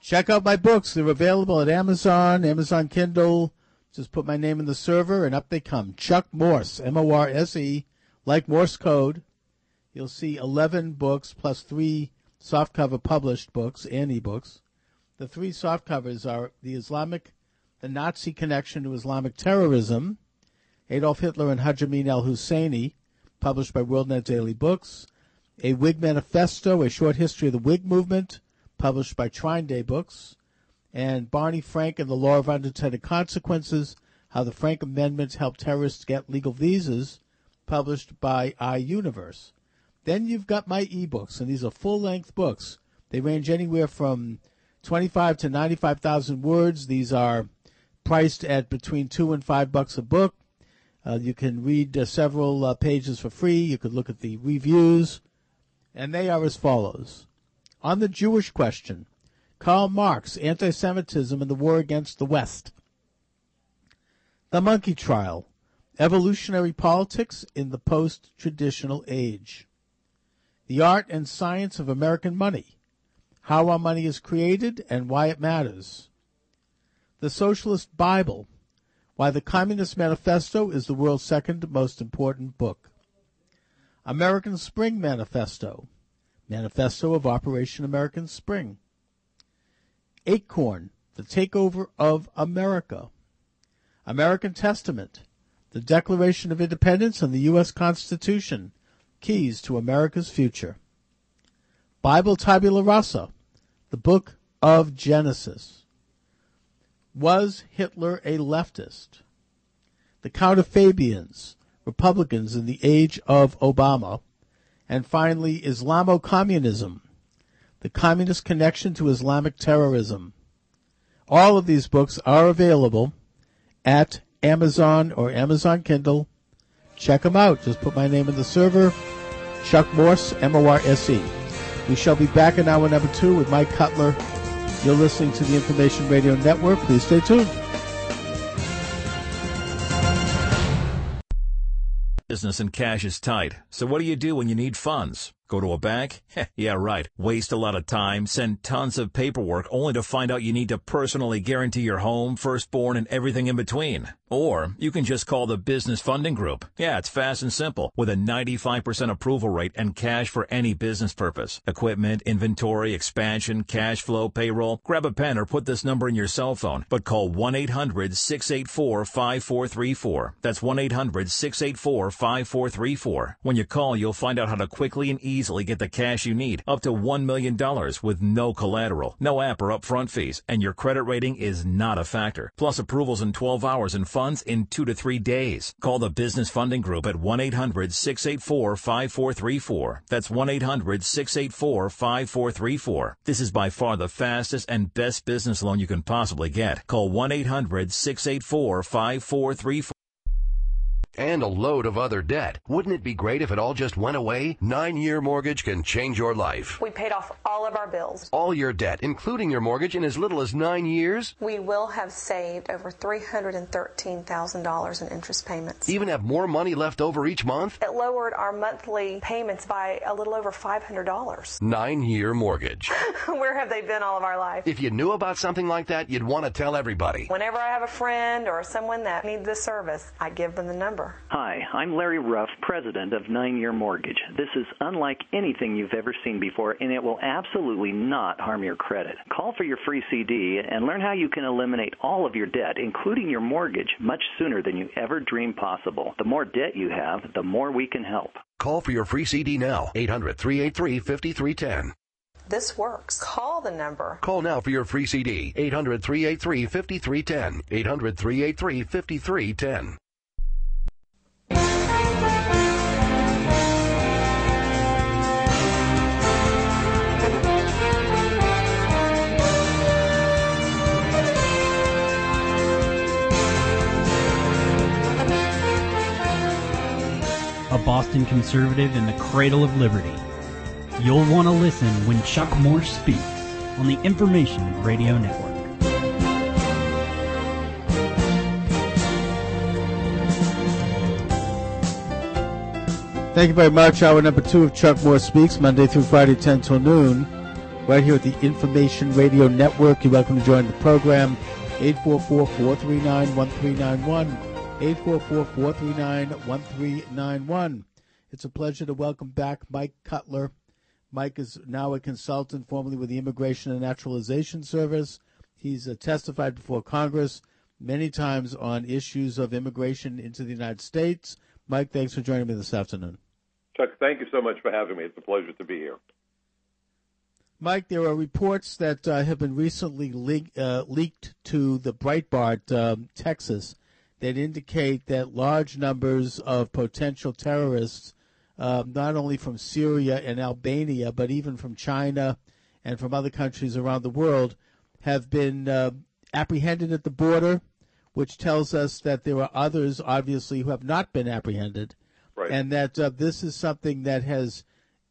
Check out my books. They're available at Amazon, Amazon Kindle. Just put my name in the server, and up they come. Chuck Morse, M O R S E, like Morse code. You'll see 11 books plus three softcover published books and ebooks. The three softcovers are The Islamic, The Nazi Connection to Islamic Terrorism, Adolf Hitler and Hajj Amin al Husseini, published by WorldNet Daily Books, A Whig Manifesto, A Short History of the Whig Movement, published by Trine Day Books, and Barney Frank and the Law of Unintended Consequences, How the Frank Amendments Helped Terrorists Get Legal Visas, published by iUniverse. Then you've got my ebooks, and these are full-length books. They range anywhere from 25 to 95,000 words. These are priced at between two and five bucks a book. Uh, you can read uh, several uh, pages for free. You could look at the reviews, and they are as follows. On the Jewish question, Karl Marx, Anti-Semitism and the War Against the West. The Monkey Trial, Evolutionary Politics in the Post-Traditional Age. The Art and Science of American Money, How Our Money is Created and Why It Matters. The Socialist Bible, Why the Communist Manifesto is the world's second most important book. American Spring Manifesto, Manifesto of Operation American Spring. Acorn, The Takeover of America. American Testament, The Declaration of Independence and the U.S. Constitution, Keys to America's Future. Bible Tabula Rasa, The Book of Genesis. Was Hitler a leftist? The Count of Fabians, Republicans in the Age of Obama. And finally, Islamo-Communism, the Communist Connection to Islamic Terrorism. All of these books are available at Amazon or Amazon Kindle. Check them out. Just put my name in the server, Chuck Morse, M-O-R-S-E. We shall be back in hour number two with Mike Cutler. You're listening to the Information Radio Network. Please stay tuned.
Business and cash is tight. So what do you do when you need funds? Go to a bank? yeah, right. Waste a lot of time, send tons of paperwork only to find out you need to personally guarantee your home, firstborn, and everything in between. Or you can just call the Business Funding Group. Yeah, it's fast and simple with a 95% approval rate and cash for any business purpose. Equipment, inventory, expansion, cash flow, payroll. Grab a pen or put this number in your cell phone, but call 1-800-684-5434. That's 1-800-684-5434. When you call, you'll find out how to quickly and easily get the cash you need, up to $1 million with no collateral, no app or upfront fees, and your credit rating is not a factor. Plus approvals in 12 hours and funds in 2 to 3 days. Call the Business Funding Group at 1-800-684-5434. That's 1-800-684-5434. This is by far the fastest and best business loan you can possibly get. Call 1-800-684-5434.
And a load of other debt. Wouldn't it be great if it all just went away? Nine year mortgage can change your life.
We paid off all of our bills.
All your debt, including your mortgage, in as little as nine years?
We will have saved over $313,000 in interest payments.
Even have more money left over each month?
It lowered our monthly payments by a little over $500.
Nine year mortgage.
Where have they been all of our life?
If you knew about something like that, you'd want to tell everybody.
Whenever I have a friend or someone that needs this service, I give them the number.
Hi, I'm Larry Ruff, president of Nine Year Mortgage. This is unlike anything you've ever seen before, and it will absolutely not harm your credit. Call for your free CD and learn how you can eliminate all of your debt, including your mortgage, much sooner than you ever dreamed possible. The more debt you have, the more we can help.
Call for your free CD now. 800 383 5310.
This works. Call the number.
Call now for your free CD. 800 383 5310. 800 383 5310.
A Boston conservative in the cradle of liberty. You'll want to listen when Chuck Morse speaks on the Information Radio Network.
Thank you very much. Hour number two of Chuck Morse Speaks, Monday through Friday, 10 till noon, right here at the Information Radio Network. You're welcome to join the program. 844 439 1391. 844 439 1391. It's a pleasure to welcome back Mike Cutler. Mike is now a consultant, formerly with the Immigration and Naturalization Service. He's uh, testified before Congress many times on issues of immigration into the United States. Mike, thanks for joining me this afternoon.
Chuck, thank you so much for having me. It's a pleasure to be here.
Mike, there are reports that uh, have been recently le- uh, leaked to the Breitbart, um, Texas, that indicate that large numbers of potential terrorists, uh, not only from Syria and Albania, but even from China and from other countries around the world, have been uh, apprehended at the border, which tells us that there are others, obviously, who have not been apprehended,
right.
and that uh, this is something that has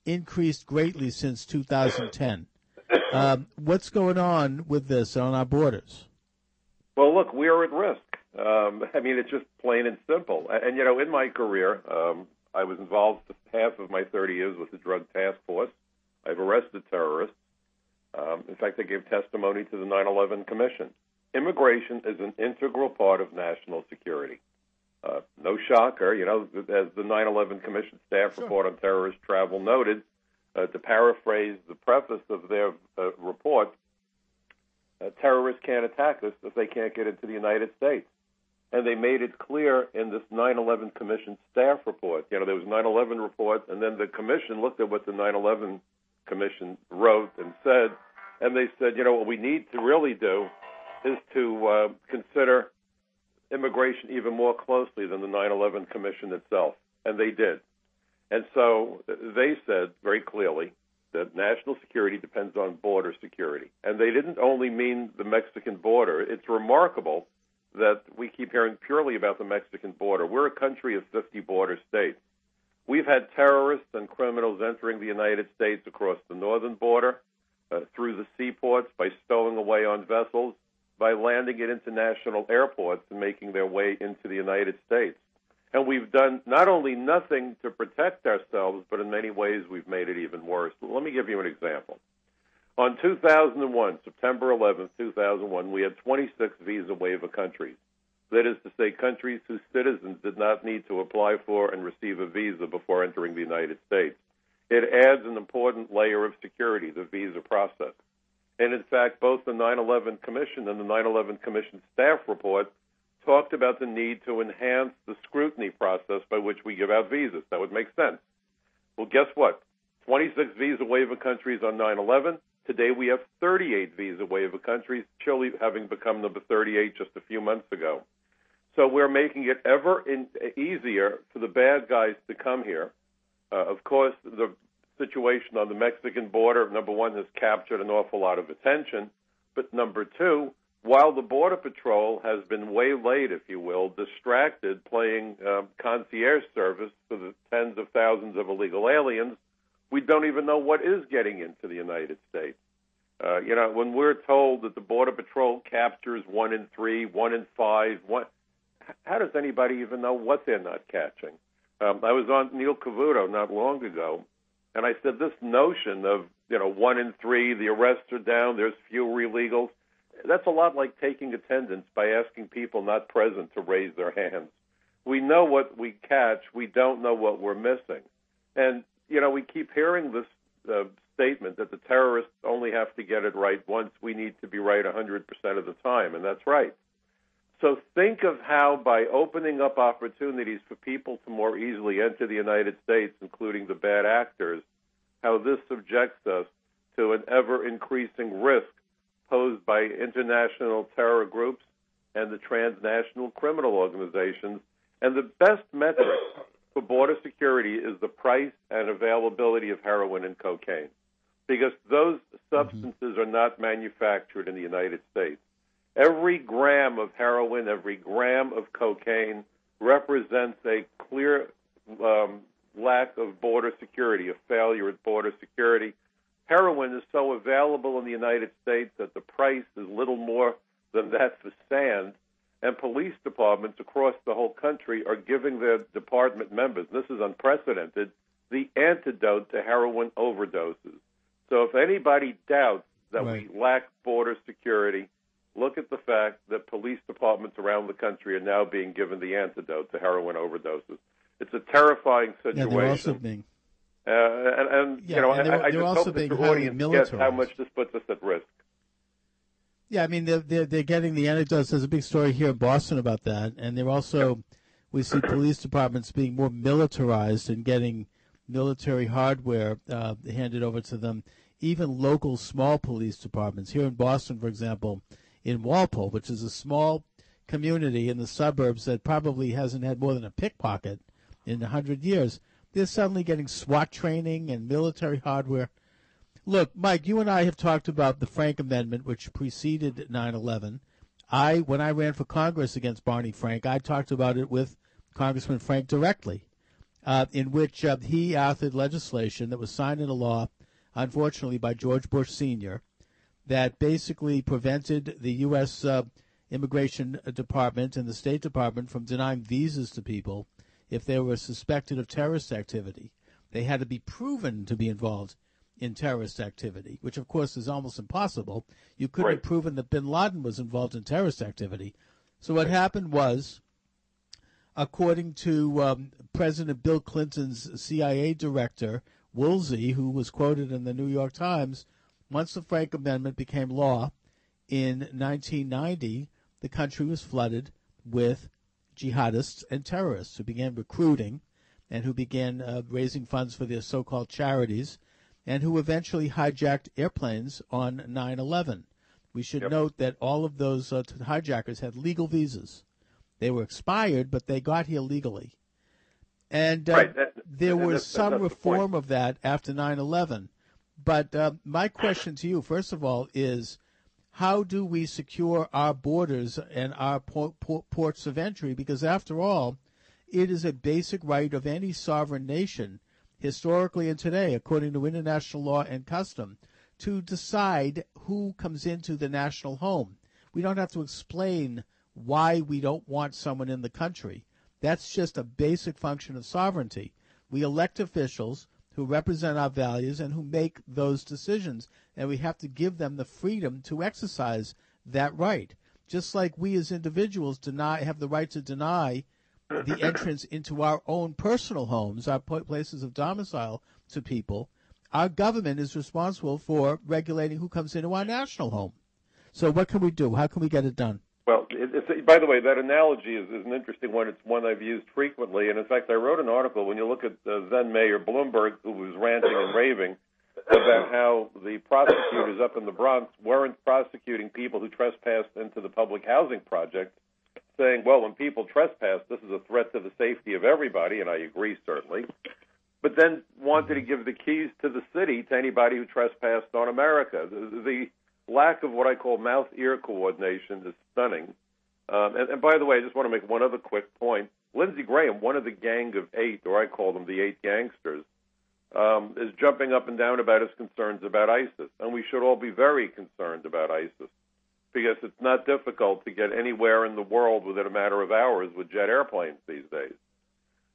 increased greatly since 2010. Um, what's going on with this on our borders?
Well, look, we are at risk. Um, I mean, it's just plain and simple. And, and you know, in my career, um, I was involved half of my 30 years with the Drug Task Force. I've arrested terrorists. Um, in fact, I gave testimony to the 9/11 Commission. Immigration is an integral part of national security. Uh, no shocker, you know, as the 9/11 Commission staff
Sure.
report on terrorist travel noted, uh, to paraphrase the preface of their uh, report, uh, terrorists can't attack us if they can't get into the United States. And they made it clear in this 9/11 Commission staff report. You know, there was 9/11 report, and then the commission looked at what the 9/11 Commission wrote and said, and they said, you know, what we need to really do is to uh, consider immigration even more closely than the 9/11 Commission itself, and they did. And so they said very clearly that national security depends on border security, and they didn't only mean the Mexican border. It's remarkable that we keep hearing purely about the Mexican border. We're a country of 50 border states. We've had terrorists and criminals entering the United States across the northern border, uh, through the seaports, by stowing away on vessels, by landing at international airports and making their way into the United States. And we've done not only nothing to protect ourselves, but in many ways we've made it even worse. Let me give you an example. On 2001, September 11, 2001, we had 26 visa waiver countries. That is to say, countries whose citizens did not need to apply for and receive a visa before entering the United States. It adds an important layer of security, the visa process. And in fact, both the 9 11 Commission and the 9 11 Commission staff report talked about the need to enhance the scrutiny process by which we give out visas. That would make sense. Well, guess what? 26 visa waiver countries on 9 11. Today we have 38 visa waiver countries, Chile having become number 38 just a few months ago. So we're making it ever in, easier for the bad guys to come here. Uh, of course, the situation on the Mexican border, number one, has captured an awful lot of attention. But number two, while the Border Patrol has been waylaid, if you will, distracted playing um, concierge service for the tens of thousands of illegal aliens, we don't even know what is getting into the United States. Uh, you know, when we're told that the Border Patrol captures one in three, one in five, one, how does anybody even know what they're not catching? Um, I was on Neil Cavuto not long ago, and I said this notion of you know one in three, the arrests are down, there's fewer illegals. That's a lot like taking attendance by asking people not present to raise their hands. We know what we catch, we don't know what we're missing, and you know we keep hearing this uh, statement that the terrorists only have to get it right once. We need to be right 100% of the time, and that's right. So think of how, by opening up opportunities for people to more easily enter the United States, including the bad actors, how this subjects us to an ever increasing risk posed by international terror groups and the transnational criminal organizations. And the best metric for border security is the price and availability of heroin and cocaine, because those substances are not manufactured in the United States. Every gram of heroin, every gram of cocaine represents a clear um, lack of border security, a failure at border security. Heroin is so available in the United States that the price is little more than that for sand. And police departments across the whole country are giving their department members, this is unprecedented, the antidote to heroin overdoses. So if anybody doubts that
Right.
we lack border security, look at the fact that police departments around the country are now being given the antidote to heroin overdoses. It's a terrifying situation.
Yeah, they're also being
uh, and, and
Yeah,
you know,
and they're-
I, I
they're
just hope that
being
your
highly
audience gets how much this puts us at risk.
Yeah, I mean they're, they're they're getting the anecdotes. There's a big story here in Boston about that, and they're also we see police departments being more militarized and getting military hardware uh, handed over to them. Even local small police departments here in Boston, for example, in Walpole, which is a small community in the suburbs that probably hasn't had more than a pickpocket in a hundred years, they're suddenly getting SWAT training and military hardware. Look, Mike, you and I have talked about the Frank Amendment, which preceded 9/11. I, when I ran for Congress against Barney Frank, I talked about it with Congressman Frank directly, uh, in which uh, he authored legislation that was signed into law, unfortunately, by George Bush Sr., that basically prevented the U.S. Uh, Immigration Department and the State Department from denying visas to people if they were suspected of terrorist activity. They had to be proven to be involved in terrorist activity, which of course is almost impossible. You couldn't have proven that bin Laden was involved in terrorist activity. So what happened was, according to um, President Bill Clinton's CIA director, Woolsey, who was quoted in the New York Times, once the Frank Amendment became law in 1990, the country was flooded with jihadists and terrorists who began recruiting and who began uh, raising funds for their so-called charities and who eventually hijacked airplanes on 9/11. We should note that all of those uh, hijackers had legal visas. They were expired, but they got here legally. And uh,
Right, that-
there
and
was
that's-
some
that's the point.
reform of that after 9/11. But uh, my question to you, first of all, is how do we secure our borders and our por- por- ports of entry? Because after all, it is a basic right of any sovereign nation, historically and today, according to international law and custom, to decide who comes into the national home. We don't have to explain why we don't want someone in the country. That's just a basic function of sovereignty. We elect officials who represent our values and who make those decisions, and we have to give them the freedom to exercise that right. Just like we as individuals deny have the right to deny the entrance into our own personal homes, our places of domicile to people, our government is responsible for regulating who comes into our national home. So what can we do? How can we get it done?
Well, by the way, that analogy is, is an interesting one. It's one I've used frequently, and in fact, I wrote an article when you look at uh, then Mayor Bloomberg, who was ranting and raving about how the prosecutors up in the Bronx weren't prosecuting people who trespassed into the public housing project, saying, "Well, when people trespass, this is a threat to the safety of everybody," and I agree certainly. But then wanted to give the keys to the city to anybody who trespassed on America. The, the lack of what I call mouth-ear coordination is stunning. Um, and, and by the way, I just want to make one other quick point. Lindsey Graham, one of the gang of eight, or I call them the eight gangsters, um, is jumping up and down about his concerns about ISIS. And we should all be very concerned about ISIS because it's not difficult to get anywhere in the world within a matter of hours with jet airplanes these days.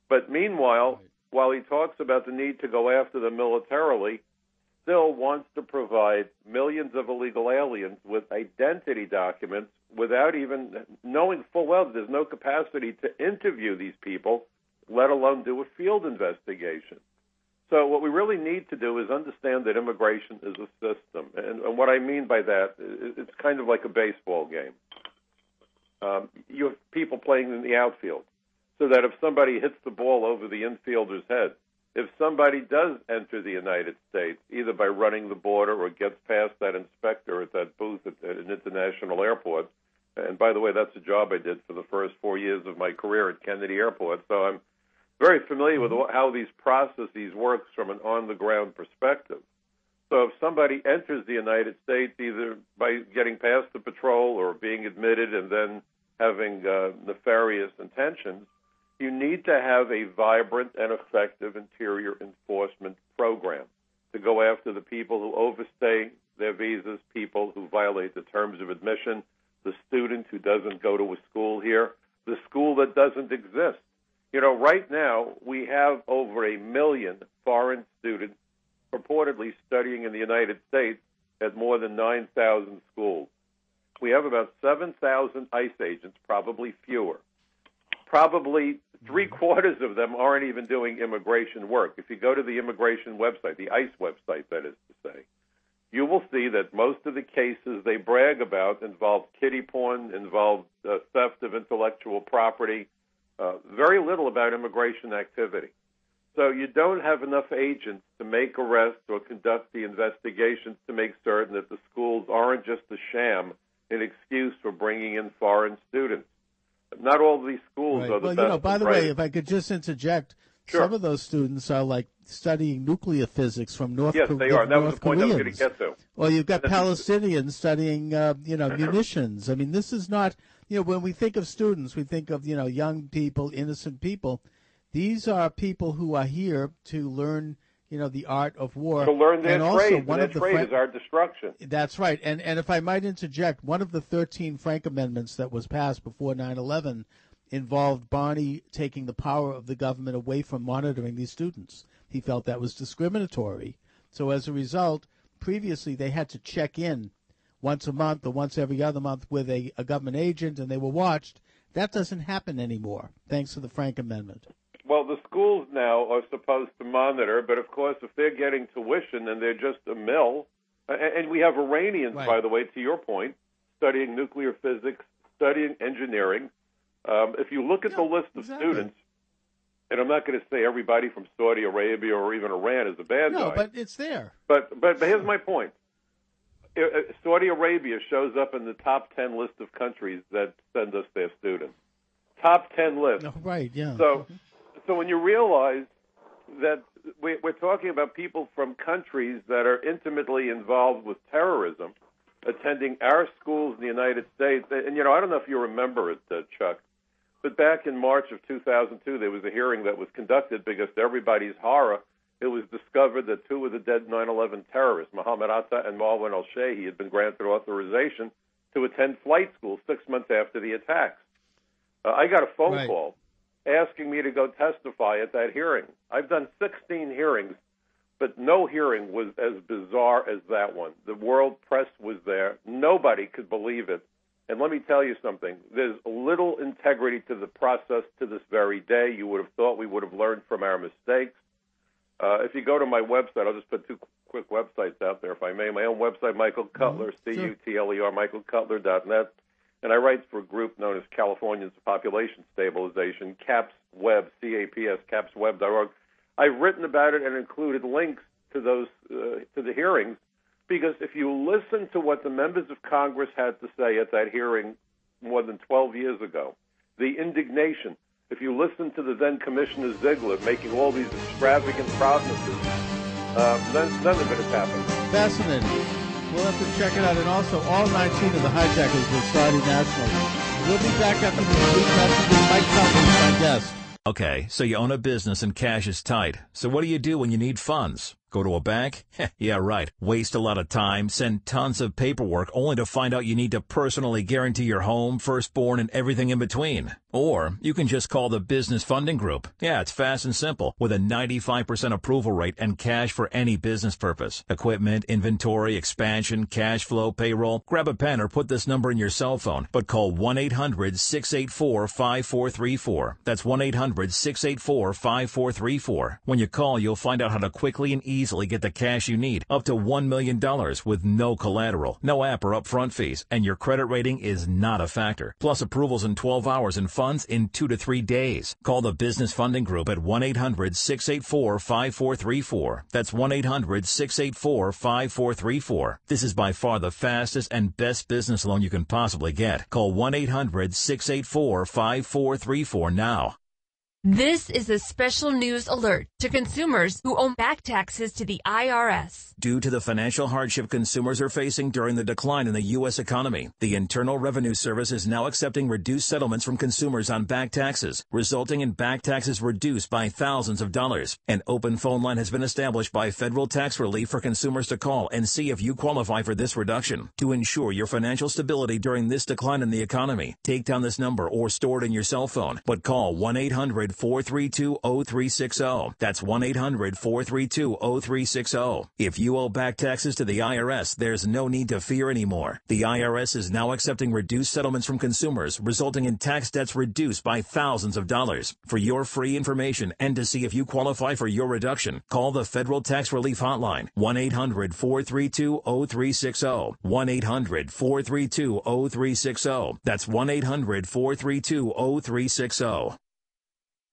But meanwhile, while he talks about the need to go after them militarily, still wants to provide millions of illegal aliens with identity documents without even knowing full well that there's no capacity to interview these people, let alone do a field investigation. So what we really need to do is understand that immigration is a system, and, and what I mean by that, it's kind of like a baseball game. Um, you have people playing in the outfield, so that if somebody hits the ball over the infielder's head, if somebody does enter the United States, either by running the border or gets past that inspector at that booth at, at an international airport, and by the way, that's a job I did for the first four years of my career at Kennedy Airport, so I'm very familiar with how these processes works from an on-the-ground perspective. So if somebody enters the United States either by getting past the patrol or being admitted and then having uh, nefarious intentions, you need to have a vibrant and effective interior enforcement program to go after the people who overstay their visas, people who violate the terms of admission, the student who doesn't go to a school here, the school that doesn't exist. You know, right now we have over a million foreign students purportedly studying in the United States at more than 9,000 schools. We have about 7,000 ICE agents, probably fewer. Probably three quarters of them aren't even doing immigration work. If you go to the immigration website, the ICE website, that is to say, you will see that most of the cases they brag about involve kiddie porn, involve uh, theft of intellectual property, uh, very little about immigration activity. So you don't have enough agents to make arrests or conduct the investigations to make certain that the schools aren't just a sham, an excuse for bringing in foreign students. Not all of these schools
right.
are the
well,
best.
you know, by the way, if I could just interject,
Sure.
some of those students are like studying nuclear physics from North
Korea.
Yes,
they are. That was the point I was
Koreans.
going to get to.
Well, you've got Palestinians studying, uh, you know, munitions. I mean, this is not, you know, when we think of students, we think of, you know, young people, innocent people. These are people who are here to learn, you know, the art of war.
To learn their
and also
trade.
one
and
of
their
the
trade
Fran-
is our destruction.
that's right. And and if I might interject, one of the 13 Frank amendments that was passed before 9/11 involved Barney taking the power of the government away from monitoring these students. He felt that was discriminatory. So as a result, previously they had to check in once a month or once every other month with a, a government agent and they were watched. That doesn't happen anymore thanks to the Frank amendment.
Well, the schools now are supposed to monitor, but of course, if they're getting tuition and they're just a mill, and, we have Iranians,
Right.
by the way, to your point, studying nuclear physics, studying engineering. Um, if you look at the list of
exactly.
students, and I'm not going to say everybody from Saudi Arabia or even Iran is a bad
No,
guy,
but it's there.
but but but here's my point. Uh, uh, Saudi Arabia shows up in the top ten list of countries that send us their students. Top ten list.
No, right, yeah.
So, so when you realize that we, we're talking about people from countries that are intimately involved with terrorism, attending our schools in the United States, and you know, I don't know if you remember it, uh, Chuck, but back in March of 2002, there was a hearing that was conducted because, to everybody's horror, it was discovered that two of the dead 9/11 terrorists, Mohammed Atta and Marwan al-Shehhi, had been granted authorization to attend flight school six months after the attacks. Uh, I got a phone
Right.
call asking me to go testify at that hearing. I've done 16 hearings, but no hearing was as bizarre as that one. The world press was there. Nobody could believe it. And let me tell you something. There's little integrity to the process to this very day. You would have thought we would have learned from our mistakes. Uh, if you go to my website, I'll just put two quick websites out there, if I may. My own website, Michael Cutler, C-U-T-L-E-R, michaelcutler.net. And I write for a group known as Californians for Population Stabilization, CAPS Web, C-A-P-S, capsweb.org. I've written about it and included links to those uh, to the hearings because if you listen to what the members of Congress had to say at that hearing more than 12 years ago, the indignation. If you listen to the then Commissioner Ziglar making all these extravagant promises, uh, none, none of it has happened.
Fascinating. We'll have to check it out. And also, all 19 of the hijackers were Saudi nationals. We'll be back after this brief message with Mike Cutler, my guest.
Okay, so you own a business and cash is tight. So what do you do when you need funds? Go to a bank? yeah, right. Waste a lot of time, send tons of paperwork only to find out you need to personally guarantee your home, firstborn, and everything in between. Or you can just call the Business Funding Group. Yeah, it's fast and simple with a 95% approval rate and cash for any business purpose. Equipment, inventory, expansion, cash flow, payroll. Grab a pen or put this number in your cell phone, but call 1-800-684-5434. That's 1-800-684-5434. When you call, you'll find out how to quickly and easily easily get the cash you need, up to $1 million with no collateral, no app or upfront fees, and your credit rating is not a factor. Plus approvals in 12 hours and funds in 2 to 3 days. Call the Business Funding Group at 1-800-684-5434. That's 1-800-684-5434. This is by far the fastest and best business loan you can possibly get. Call 1-800-684-5434 now.
This is a special news alert to consumers who owe back taxes to the IRS.
Due to the financial hardship consumers are facing during the decline in the U.S. economy, the Internal Revenue Service is now accepting reduced settlements from consumers on back taxes, resulting in back taxes reduced by thousands of dollars. An open phone line has been established by Federal Tax Relief for consumers to call and see if you qualify for this reduction. To ensure your financial stability during this decline in the economy, take down this number or store it in your cell phone, but call 1-800 432 0360. That's 1 800 432 0360. If you owe back taxes to the IRS, there's no need to fear anymore. The IRS is now accepting reduced settlements from consumers, resulting in tax debts reduced by thousands of dollars. For your free information and to see if you qualify for your reduction, call the Federal Tax Relief Hotline 1 800 432 0360. 1 800 432 0360. That's 1 800 432 0360.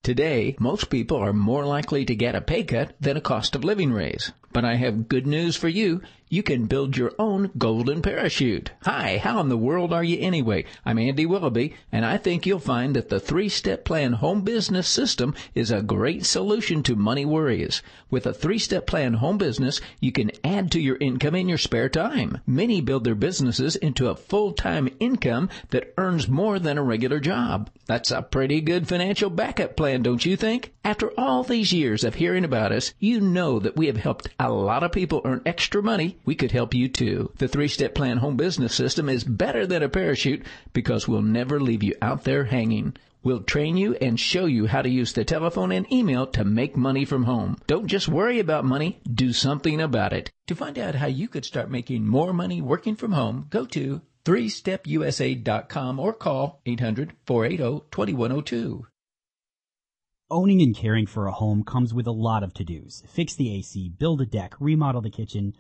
Today, most people are more likely to get a pay cut than a cost of living raise. But I have good news for you. You can build your own golden parachute. Hi, how in the world are you anyway? I'm Andy Willoughby, and I think you'll find that the three-step plan home business system is a great solution to money worries. With a three-step plan home business, you can add to your income in your spare time. Many build their businesses into a full-time income that earns more than a regular job. That's a pretty good financial backup plan, don't you think? After all these years of hearing about us, you know that we have helped a lot of people earn extra money we could help you too. The three step plan home business system is better than a parachute because we'll never leave you out there hanging. We'll train you and show you how to use the telephone and email to make money from home. Don't just worry about money, do something about it. To find out how you could start making more money working from home, go to 3stepusa.com or call 800-480-2102.
Owning and caring for a home comes with a lot of to-dos. Fix the AC, build a deck, remodel the kitchen,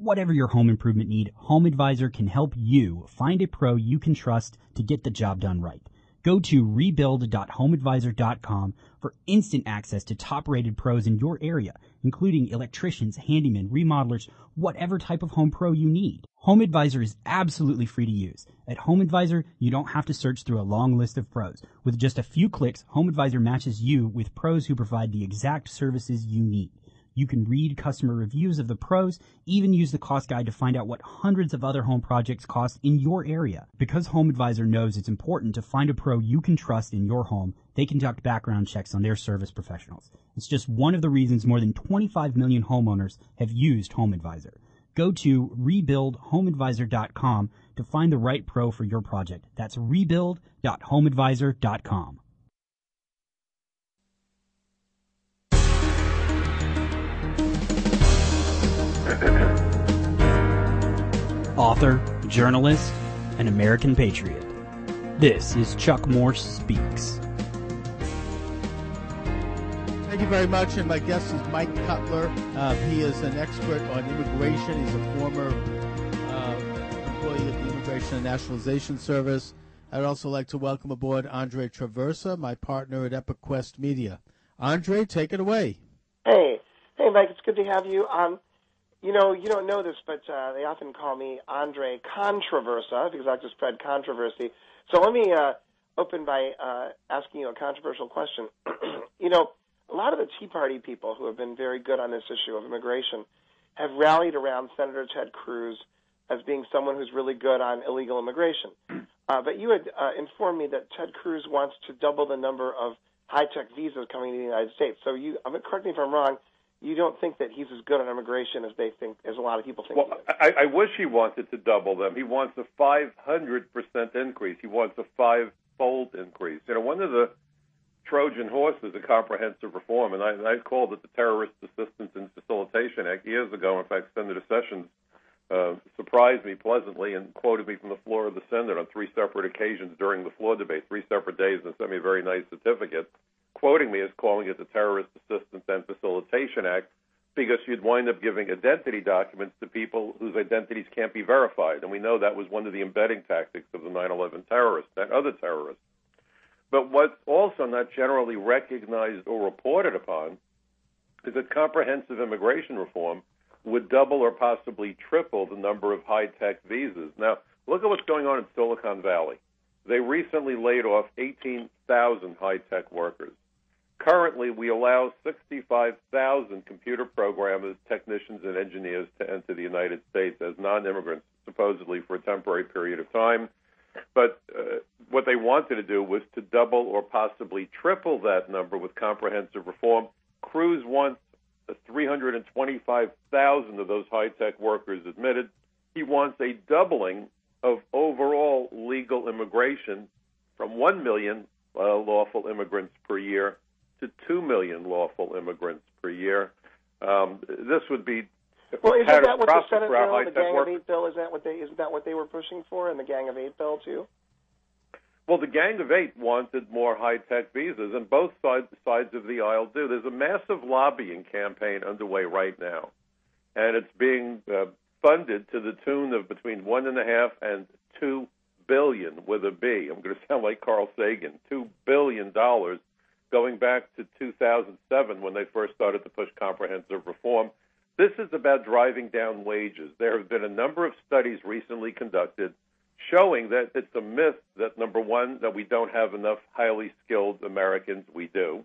whatever your home improvement need, Home Advisor can help you find a pro you can trust to get the job done right. Go to rebuild.homeadvisor.com for instant access to top rated pros in your area, including electricians, handymen, remodelers, whatever type of home pro you need. Home Advisor is absolutely free to use. At Home Advisor, you don't have to search through a long list of pros. With just a few clicks, Home Advisor matches you with pros who provide the exact services you need. You can read customer reviews of the pros, even use the cost guide to find out what hundreds of other home projects cost in your area. Because Home Advisor knows it's important to find a pro you can trust in your home, they conduct background checks on their service professionals. It's just one of the reasons more than 25 million homeowners have used Home Advisor. Go to rebuildhomeadvisor.com to find the right pro for your project. That's rebuild.homeadvisor.com. Author, journalist, and American patriot. This is Chuck Morse Speaks.
Thank you very much. And my guest is Mike Cutler. Uh, he is an expert on immigration. He's a former uh, employee of the Immigration and Nationalization Service. I'd also like to welcome aboard Andre Traversa, my partner at EpiQuest Media. Andre, take it away.
Hey, hey, Mike. It's good to have you. Um, you know, you don't know this, but uh, they often call me Andre Controversa because I like to spread controversy. So let me uh, open by uh, asking you a controversial question. you know, a lot of the Tea Party people who have been very good on this issue of immigration have rallied around Senator Ted Cruz as being someone who's really good on illegal immigration. Uh, but you had uh, informed me that Ted Cruz wants to double the number of high-tech visas coming to the United States. So you, I mean, correct me if I'm wrong. You don't think that he's as good on immigration as they think, as a lot of people think.
Well, I, I wish he wanted to double them. He wants a 500 percent increase. He wants a five-fold increase. You know, one of the Trojan horses of comprehensive reform, and I, I called it the Terrorist Assistance and Facilitation Act years ago. In fact, Senator Sessions uh, surprised me pleasantly and quoted me from the floor of the Senate on three separate occasions during the floor debate, three separate days, and sent me a very nice certificate, quoting me as calling it the Terrorist Assistance and Facilitation Act because you'd wind up giving identity documents to people whose identities can't be verified. And we know that was one of the embedding tactics of the 9 11 terrorists and other terrorists. But what's also not generally recognized or reported upon is that comprehensive immigration reform would double or possibly triple the number of high tech visas. Now, look at what's going on in Silicon Valley. They recently laid off 18,000 high tech workers. Currently, we allow 65,000 computer programmers, technicians, and engineers to enter the United States as non immigrants, supposedly for a temporary period of time. But uh, what they wanted to do was to double or possibly triple that number with comprehensive reform. Cruz wants 325,000 of those high tech workers admitted. He wants a doubling of overall legal immigration from 1 million uh, lawful immigrants per year to 2 million lawful immigrants per year. Um, this would be
well, isn't that what the Senate
bill,
the Gang of Eight bill, is that what they isn't that what they were pushing for, and the Gang of Eight bill too?
Well, the Gang of Eight wanted more high-tech visas, and both sides sides of the aisle do. There's a massive lobbying campaign underway right now, and it's being uh, funded to the tune of between one and a half and two billion with a B. I'm going to sound like Carl Sagan. Two billion dollars, going back to 2007 when they first started to push comprehensive reform. This is about driving down wages. There have been a number of studies recently conducted showing that it's a myth that number one that we don't have enough highly skilled Americans. We do.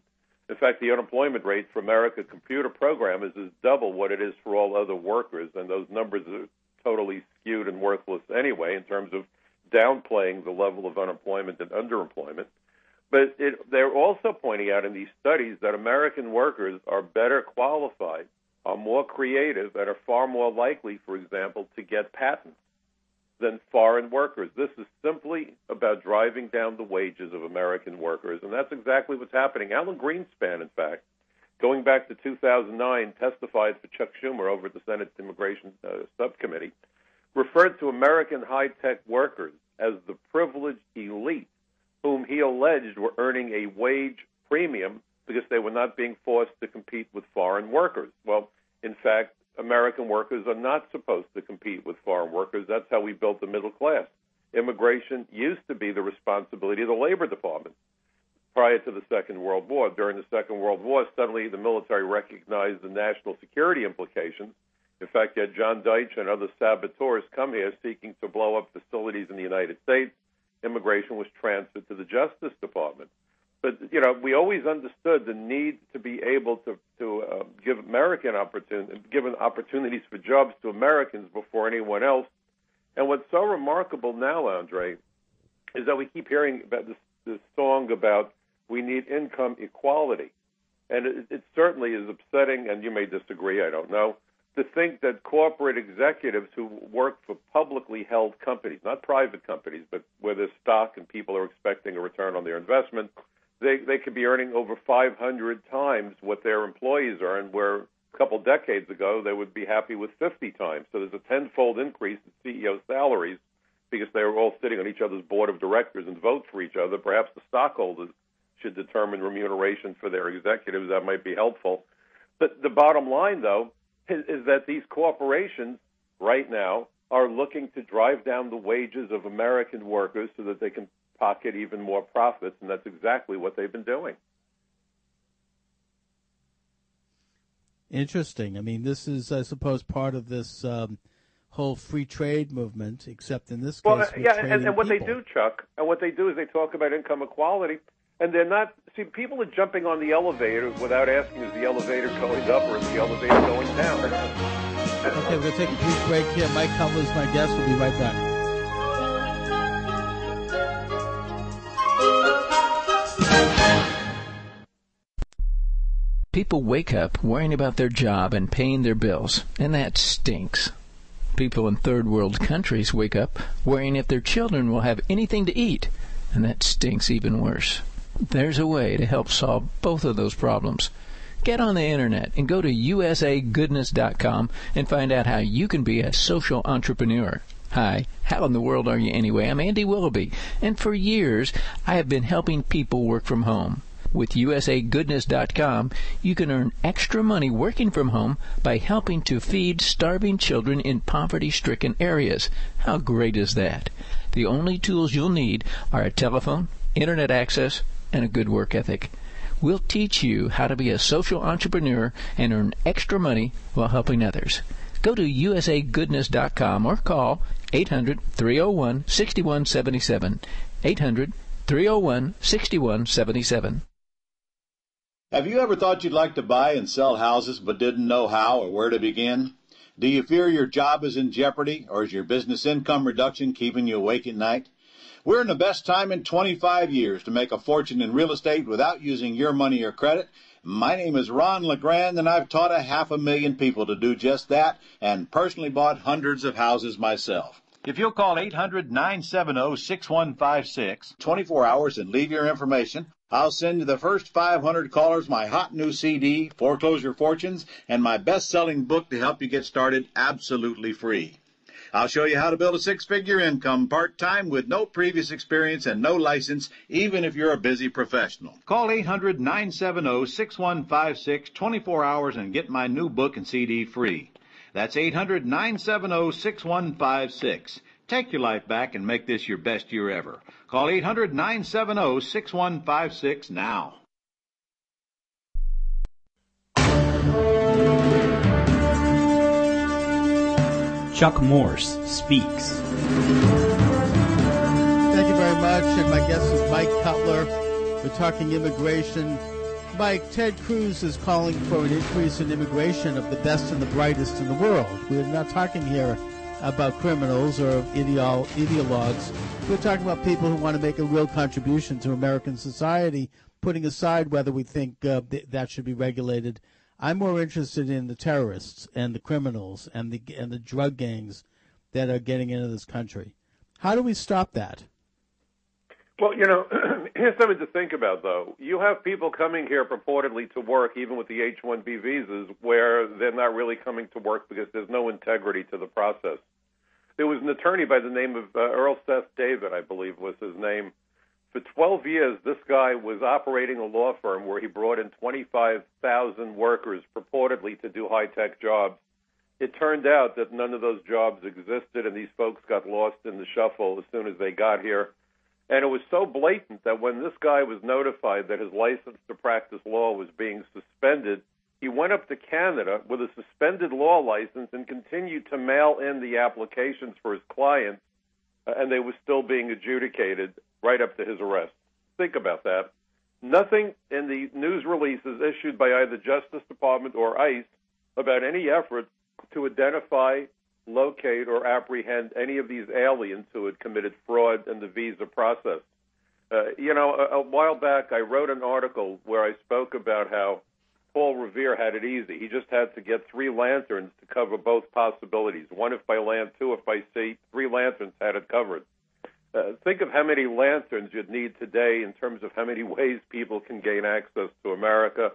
In fact, the unemployment rate for America computer programmers is double what it is for all other workers, and those numbers are totally skewed and worthless anyway in terms of downplaying the level of unemployment and underemployment. But it, they're also pointing out in these studies that American workers are better qualified, are more creative, and are far more likely, for example, to get patents than foreign workers. This is simply about driving down the wages of American workers, and that's exactly what's happening. Alan Greenspan, in fact, going back to 2009, testified for Chuck Schumer over at the Senate Immigration uh, Subcommittee, referred to American high tech workers as the privileged elite, whom he alleged were earning a wage premium because they were not being forced to compete with foreign workers. Well, in fact, American workers are not supposed to compete with foreign workers. That's how we built the middle class. Immigration used to be the responsibility of the Labor Department prior to the Second World War. During the Second World War, suddenly the military recognized the national security implications. In fact, you had John Deitch and other saboteurs come here seeking to blow up facilities in the United States. Immigration was transferred to the Justice Department but you know, we always understood the need to be able to to uh, give American opportunity, given opportunities for jobs to Americans before anyone else. And what's so remarkable now, Andre, is that we keep hearing about this, this song about we need income equality, and it, it certainly is upsetting. And you may disagree, I don't know, to think that corporate executives who work for publicly held companies, not private companies, but where there's stock and people are expecting a return on their investment they they could be earning over 500 times what their employees earn, where a couple decades ago they would be happy with 50 times. So there's a tenfold increase in CEO salaries because they were all sitting on each other's board of directors and vote for each other. Perhaps the stockholders should determine remuneration for their executives. That might be helpful. But the bottom line, though, is, is that these corporations right now are looking to drive down the wages of American workers so that they can pocket even more profits, and that's exactly what they've been doing.
Interesting. I mean, this is, I suppose, part of this um, whole free trade movement, except in this case,
uh, yeah, and, and what
people.
they do, Chuck, and what they do is they talk about income equality, and they're not. See, people are jumping on the elevator without asking, is the elevator going up or is the elevator going down?
Okay, we're going to take a brief break here. Mike Cutler is my guest. We'll be right back.
People wake up worrying about their job and paying their bills, and that stinks. People in third world countries wake up worrying if their children will have anything to eat, and that stinks even worse. There's a way to help solve both of those problems. Get on the internet and go to usagoodness.com and find out how you can be a social entrepreneur. Hi, how in the world are you anyway? I'm Andy Willoughby, and for years I have been helping people work from home. With usagoodness.com, you can earn extra money working from home by helping to feed starving children in poverty stricken areas. How great is that? The only tools you'll need are a telephone, internet access, and a good work ethic. We'll teach you how to be a social entrepreneur and earn extra money while helping others. Go to usagoodness.com or call 800 301 6177. 800 301 6177.
Have you ever thought you'd like to buy and sell houses but didn't know how or where to begin? Do you fear your job is in jeopardy or is your business income reduction keeping you awake at night? We're in the best time in 25 years to make a fortune in real estate without using your money or credit. My name is Ron LeGrand and I've taught a half a million people to do just that and personally bought hundreds of houses myself. If you'll call 800 970 6156 24 hours and leave your information, I'll send you the first 500 callers my hot new CD, Foreclosure Fortunes, and my best selling book to help you get started absolutely free. I'll show you how to build a six figure income part time with no previous experience and no license, even if you're a busy professional. Call 800 970 6156 24 hours and get my new book and CD free. That's 800 970 6156. Take your life back and make this your best year ever. Call 800 970 6156 now.
Chuck Morse speaks.
Thank you very much. And my guest is Mike Cutler. We're talking immigration. Mike, Ted Cruz is calling for an increase in immigration of the best and the brightest in the world. We're not talking here about criminals or ideol- ideologues. We're talking about people who want to make a real contribution to American society, putting aside whether we think uh, th- that should be regulated. I'm more interested in the terrorists and the criminals and the and the drug gangs that are getting into this country. How do we stop that?
Well, you know, here's something to think about, though. You have people coming here purportedly to work, even with the H-1B visas, where they're not really coming to work because there's no integrity to the process. There was an attorney by the name of uh, Earl Seth David, I believe was his name. For 12 years, this guy was operating a law firm where he brought in 25,000 workers purportedly to do high-tech jobs. It turned out that none of those jobs existed, and these folks got lost in the shuffle as soon as they got here. And it was so blatant that when this guy was notified that his license to practice law was being suspended, he went up to Canada with a suspended law license and continued to mail in the applications for his clients, and they were still being adjudicated right up to his arrest. Think about that. Nothing in the news releases issued by either Justice Department or ICE about any effort to identify locate or apprehend any of these aliens who had committed fraud in the visa process. Uh, you know, a, a while back I wrote an article where I spoke about how Paul Revere had it easy. He just had to get three lanterns to cover both possibilities. One if by land, two if by sea. Three lanterns had it covered. Uh, think of how many lanterns you'd need today in terms of how many ways people can gain access to America.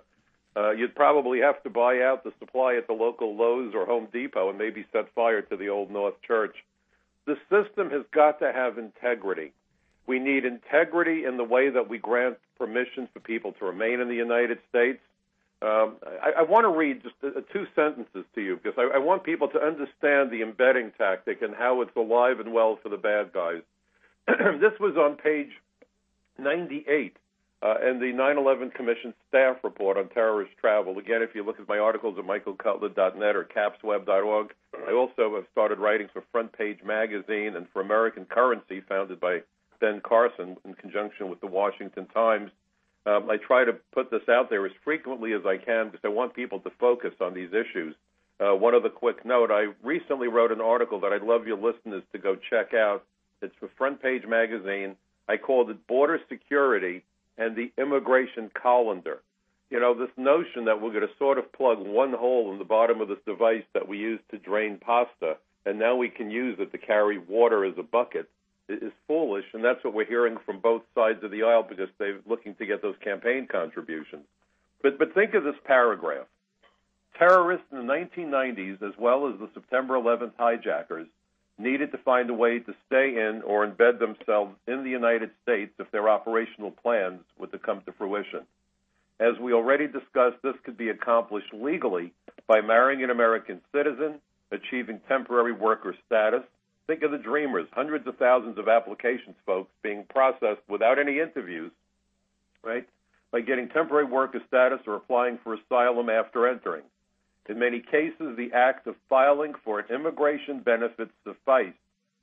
Uh, you'd probably have to buy out the supply at the local Lowe's or Home Depot and maybe set fire to the Old North Church. The system has got to have integrity. We need integrity in the way that we grant permissions for people to remain in the United States. Um, I, I want to read just uh, two sentences to you because I, I want people to understand the embedding tactic and how it's alive and well for the bad guys. this was on page 98 uh, and the 9/11 Commission staff report on terrorist travel. Again, if you look at my articles at michaelcutler.net or capsweb.org, I also have started writing for Front Page Magazine and for American Currency, founded by Ben Carson in conjunction with the Washington Times. Um, I try to put this out there as frequently as I can because I want people to focus on these issues. uh, one other quick note. I recently wrote an article that I'd love your listeners to go check out. It's for Front Page Magazine. I called it Border Security and the Immigration Colander. You know, this notion that we're going to sort of plug one hole in the bottom of this device that we use to drain pasta, and now we can use it to carry water as a bucket is foolish, and that's what we're hearing from both sides of the aisle because they're looking to get those campaign contributions. But but think of this paragraph: terrorists in the 1990s, as well as the September 11th hijackers, needed to find a way to stay in or embed themselves in the United States if their operational plans were to come to fruition. As we already discussed, this could be accomplished legally by marrying an American citizen, achieving temporary worker status, Think of the dreamers, hundreds of thousands of applications, folks, being processed without any interviews, right? By getting temporary worker status or applying for asylum after entering. In many cases, the act of filing for an immigration benefit sufficed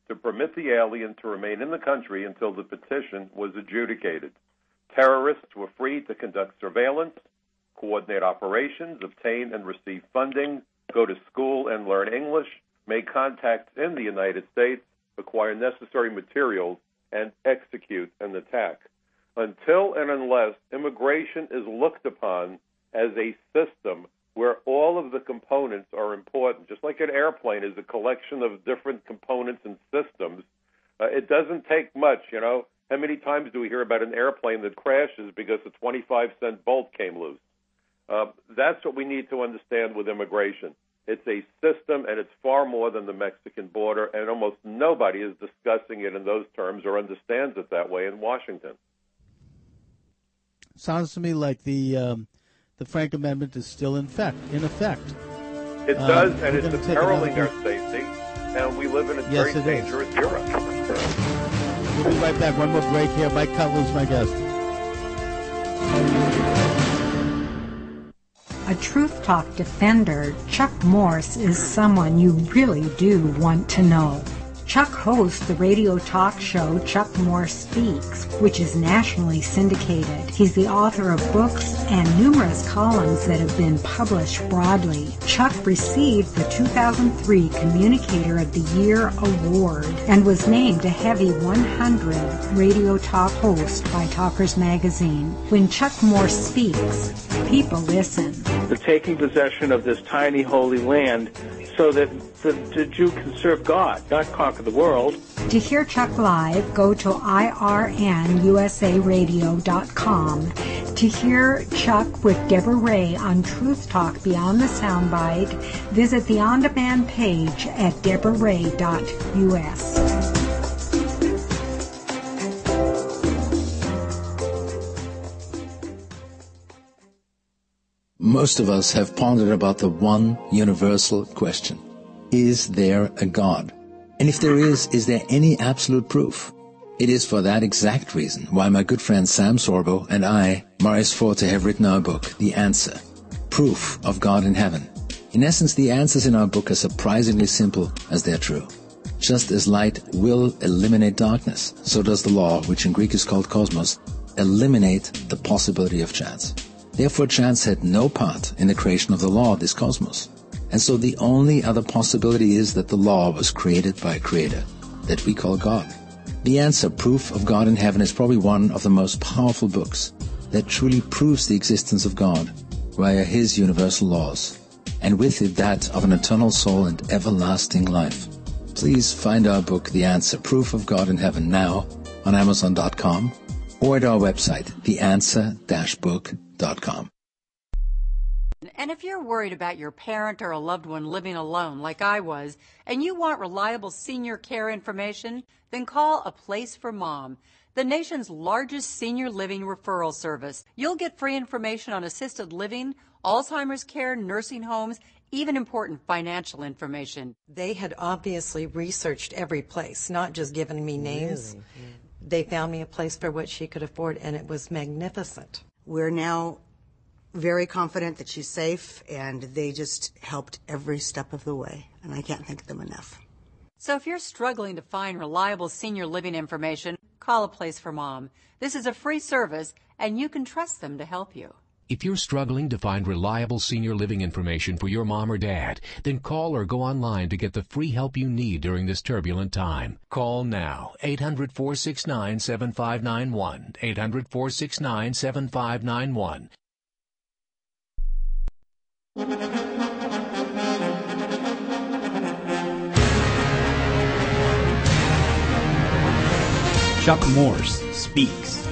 to permit the alien to remain in the country until the petition was adjudicated. Terrorists were free to conduct surveillance, coordinate operations, obtain and receive funding, go to school and learn English, make contacts in the United States, acquire necessary materials, and execute an attack. Until and unless immigration is looked upon as a system where all of the components are important, just like an airplane is a collection of different components and systems, uh, it doesn't take much, you know. How many times do we hear about an airplane that crashes because a 25 cent bolt came loose? Uh, that's what we need to understand with immigration. It's a system, and it's far more than the Mexican border, and almost nobody is discussing it in those terms or understands it that way in Washington.
Sounds to me like the um, the Frank Amendment is still in effect. In effect,
it um, does, and it's imperiling our safety. And we live in a
yes,
very dangerous
is.
era.
We'll be right back. One more break here. Mike Cutler's my guest.
A Truth Talk defender, Chuck Morse is someone you really do want to know. Chuck hosts the radio talk show Chuck Morse Speaks, which is nationally syndicated. He's the author of books and numerous columns that have been published broadly. Chuck received the 2003 Communicator of the Year award and was named a Heavy 100 radio talk host by Talkers Magazine. When Chuck Morse speaks, people listen.
The taking possession of this tiny holy land so that the, the Jew can serve God, not conquer the world.
To hear Chuck live, go to irnusaradio.com. To hear Chuck with Deborah Ray on Truth Talk Beyond the Soundbite, visit the on-demand page at deborahray.us.
Most of us have pondered about the one universal question. Is there a God? And if there is, is there any absolute proof? It is for that exact reason why my good friend Sam Sorbo and I, Maurice Forte, have written our book, The Answer, Proof of God in Heaven. In essence, the answers in our book are surprisingly simple as they're true. Just as light will eliminate darkness, so does the law, which in Greek is called cosmos, eliminate the possibility of chance. Therefore, chance had no part in the creation of the law of this cosmos. And so the only other possibility is that the law was created by a creator that we call God. The answer, Proof of God in Heaven, is probably one of the most powerful books that truly proves the existence of God via His universal laws, and with it that of an eternal soul and everlasting life. Please find our book, The Answer, Proof of God in Heaven, now on Amazon.com or at our website, theanswer-book.com.
And if you're worried about your parent or a loved one living alone, like I was, and you want reliable senior care information, then call A Place for Mom, the nation's largest senior living referral service. You'll get free information on assisted living, Alzheimer's care, nursing homes, even important financial information.
They had obviously researched every place, not just given me names.
Really? Yeah.
They found me a place for what she could afford, and it was magnificent.
We're now very confident that she's safe, and they just helped every step of the way, and I can't thank them enough.
So if you're struggling to find reliable senior living information, call a place for mom. This is a free service, and you can trust them to help you.
If you're struggling to find reliable senior living information for your mom or dad, then call or go online to get the free help you need during this turbulent time. Call now 800 469
Chuck Morse speaks.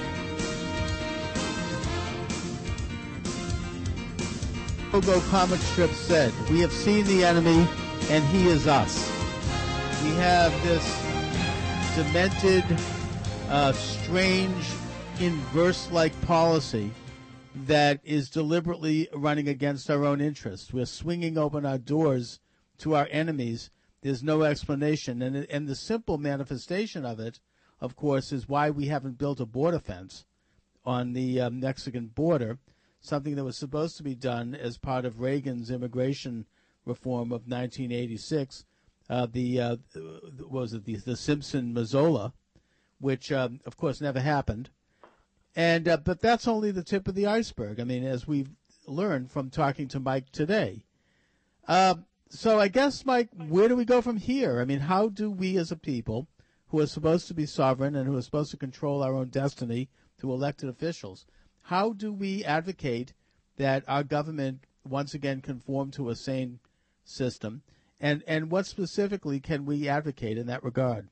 Pogo comic strip said, We have seen the enemy, and he is us. We have this demented, uh, strange, inverse like policy that is deliberately running against our own interests. We're swinging open our doors to our enemies. There's no explanation. And, and the simple manifestation of it, of course, is why we haven't built a border fence on the um, Mexican border, something that was supposed to be done as part of Reagan's immigration reform of 1986. Uh, the uh, was it the, the Simpson Mazzoli, which um, of course never happened. And uh, but that's only the tip of the iceberg. I mean, as we've learned from talking to Mike today. Uh, so I guess, Mike, where do we go from here? I mean, how do we as a people who are supposed to be sovereign and who are supposed to control our own destiny through elected officials, how do we advocate that our government once again conform to a sane system? And, and what specifically can we advocate in that regard?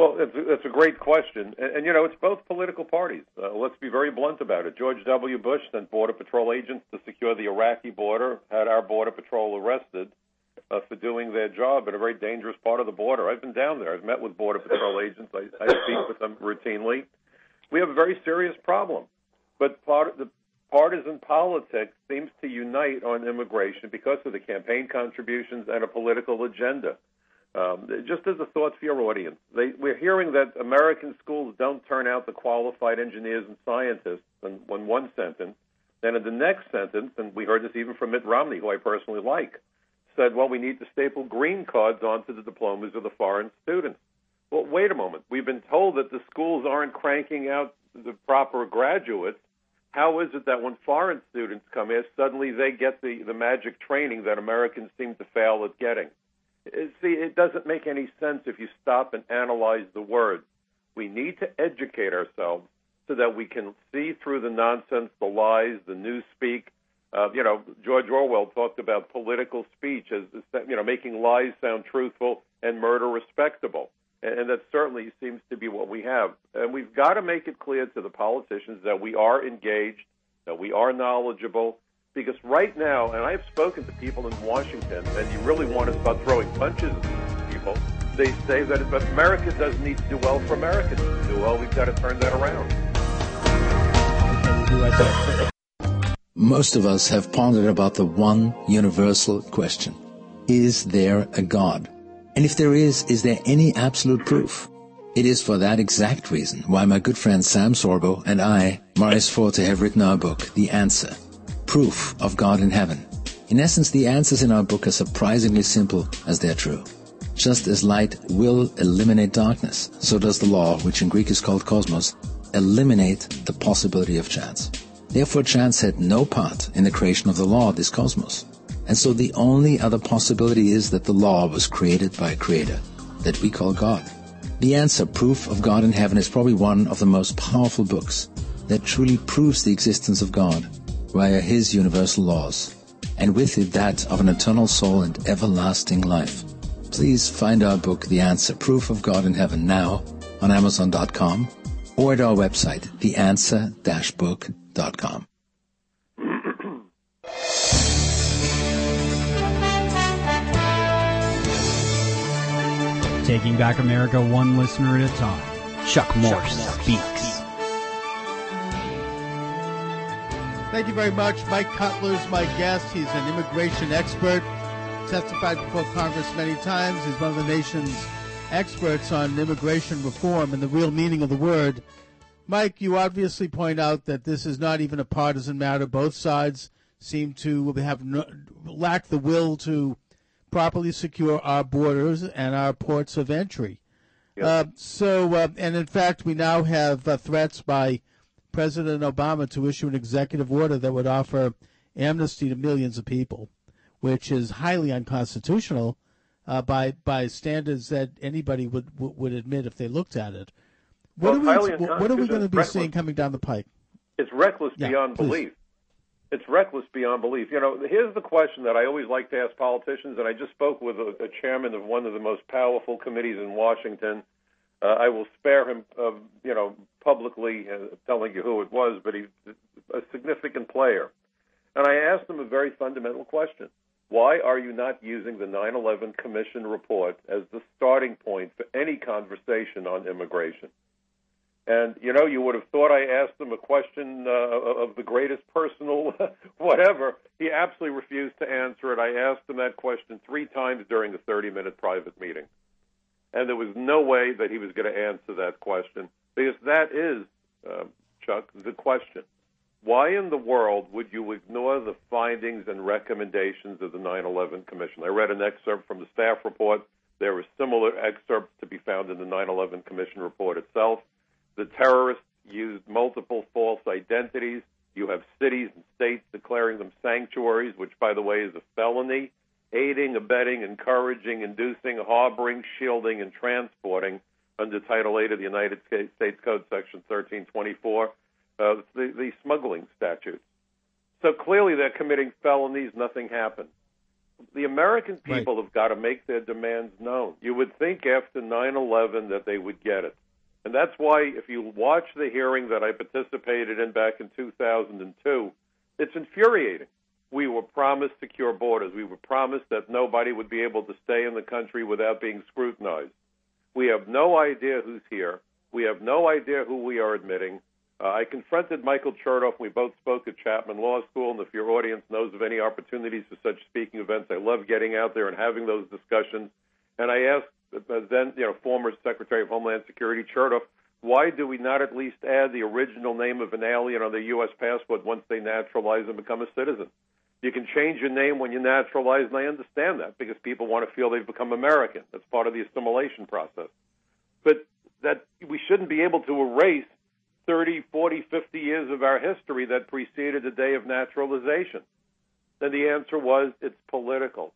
Well, it's a, it's a great question, and, and you know it's both political parties. Uh, let's be very blunt about it. George W. Bush sent border patrol agents to secure the Iraqi border, had our border patrol arrested uh, for doing their job in a very dangerous part of the border. I've been down there. I've met with border patrol agents. I, I speak with them routinely. We have a very serious problem, but part the partisan politics seems to unite on immigration because of the campaign contributions and a political agenda. Um, just as a thought for your audience, they, we're hearing that American schools don't turn out the qualified engineers and scientists in, in one sentence. Then in the next sentence, and we heard this even from Mitt Romney, who I personally like, said, well, we need to staple green cards onto the diplomas of the foreign students. Well, wait a moment. We've been told that the schools aren't cranking out the proper graduates. How is it that when foreign students come here, suddenly they get the, the magic training that Americans seem to fail at getting? See, it doesn't make any sense if you stop and analyze the words. We need to educate ourselves so that we can see through the nonsense, the lies, the newspeak. Uh, you know, George Orwell talked about political speech as you know making lies sound truthful and murder respectable, and, and that certainly seems to be what we have. And we've got to make it clear to the politicians that we are engaged, that we are knowledgeable, because right now, and I've spoken to people in Washington, and you really want to start throwing punches at people, they say that if America doesn't need to do well for Americans to do well, we've got to turn that around.
Most of us have pondered about the one universal question. Is there a God? And if there is, is there any absolute proof? It is for that exact reason why my good friend Sam Sorbo and I, Maurice Forte, have written our book, The Answer proof of God in heaven. In essence, the answers in our book are surprisingly simple as they're true. Just as light will eliminate darkness, so does the law, which in Greek is called cosmos, eliminate the possibility of chance. Therefore, chance had no part in the creation of the law, this cosmos. And so the only other possibility is that the law was created by a creator that we call God. The answer, Proof of God in Heaven, is probably one of the most powerful books that truly proves the existence of God via his universal laws, and with it that of an eternal soul and everlasting life. Please find our book, The Answer, Proof of God in Heaven, now on Amazon.com or at our website, theanswer-book.com.
Taking back America one listener at a time. Chuck Morse speaks.
Thank you very much. Mike Cutler is my guest. He's an immigration expert, testified before Congress many times. He's one of the nation's experts on immigration reform and the real meaning of the word. Mike, you obviously point out that this is not even a partisan matter. Both sides seem to have no, lack the will to properly secure our borders and our ports of entry. Yep. Uh, so, uh, and in fact, we now have uh, threats by President Obama to issue an executive order that would offer amnesty to millions of people, which is highly unconstitutional uh, by by standards that anybody would would admit if they looked at it. What
Well,
are we what are we going to be
unconstitutional.
seeing coming down the pike?
It's reckless
Yeah,
beyond
please.
belief. It's reckless beyond belief. You know, here's the question that I always like to ask politicians, and I just spoke with a, a chairman of one of the most powerful committees in Washington. Uh, I will spare him, uh, you know, publicly uh, telling you who it was, but he's a significant player. And I asked him a very fundamental question. Why are you not using the 9/11 Commission report as the starting point for any conversation on immigration? And you know, you would have thought I asked him a question uh, of the greatest personal whatever. He absolutely refused to answer it. I asked him that question three times during a 30-minute private meeting, and there was no way that he was going to answer that question because that is, uh, Chuck, the question. Why in the world would you ignore the findings and recommendations of the 9/11 Commission? I read an excerpt from the staff report. There were similar excerpts to be found in the 9/11 Commission report itself. The terrorists used multiple false identities. You have cities and states declaring them sanctuaries, which, by the way, is a felony. Aiding, abetting, encouraging, inducing, harboring, shielding, and transporting under Title 8 of the United States Code, Section 1324, uh, the, the smuggling statutes. So clearly they're committing felonies. Nothing happened. The American people have got to make their demands known. You would think after 9 11 that they would get it. And that's why, if you watch the hearing that I participated in back in 2002, it's infuriating. We were promised secure borders. We were promised that nobody would be able to stay in the country without being scrutinized. We have no idea who's here. We have no idea who we are admitting. Uh, I confronted Michael Chertoff. We both spoke at Chapman Law School, and if your audience knows of any opportunities for such speaking events, I love getting out there and having those discussions. And I asked uh, then, you know, former Secretary of Homeland Security Chertoff, why do we not at least add the original name of an alien on their U.S. passport once they naturalize and become a citizen? You can change your name when you naturalize, and I understand that because people want to feel they've become American. That's part of the assimilation process. But that we shouldn't be able to erase 30, 40, 50 years of our history that preceded the day of naturalization. And the answer was it's political.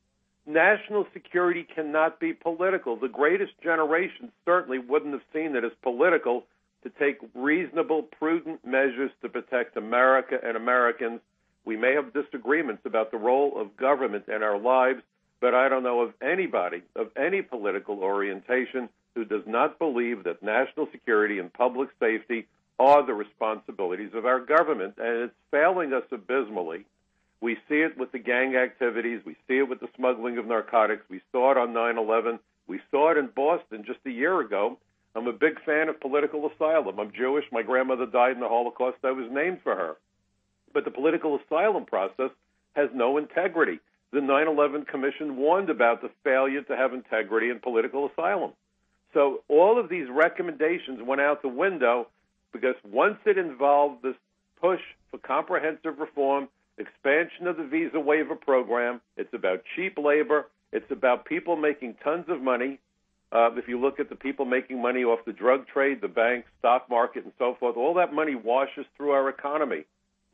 National security cannot be political. The greatest generation certainly wouldn't have seen it as political to take reasonable, prudent measures to protect America and Americans. We may have disagreements about the role of government in our lives, but I don't know of anybody of any political orientation who does not believe that national security and public safety are the responsibilities of our government, and it's failing us abysmally. We see it with the gang activities. We see it with the smuggling of narcotics. We saw it on 9 11. We saw it in Boston just a year ago. I'm a big fan of political asylum. I'm Jewish. My grandmother died in the Holocaust. I was named for her. But the political asylum process has no integrity. The 9 11 Commission warned about the failure to have integrity in political asylum. So all of these recommendations went out the window because once it involved this push for comprehensive reform, expansion of the visa waiver program, it's about cheap labor, it's about people making tons of money. Uh, if you look at the people making money off the drug trade, the banks, stock market, and so forth, all that money washes through our economy.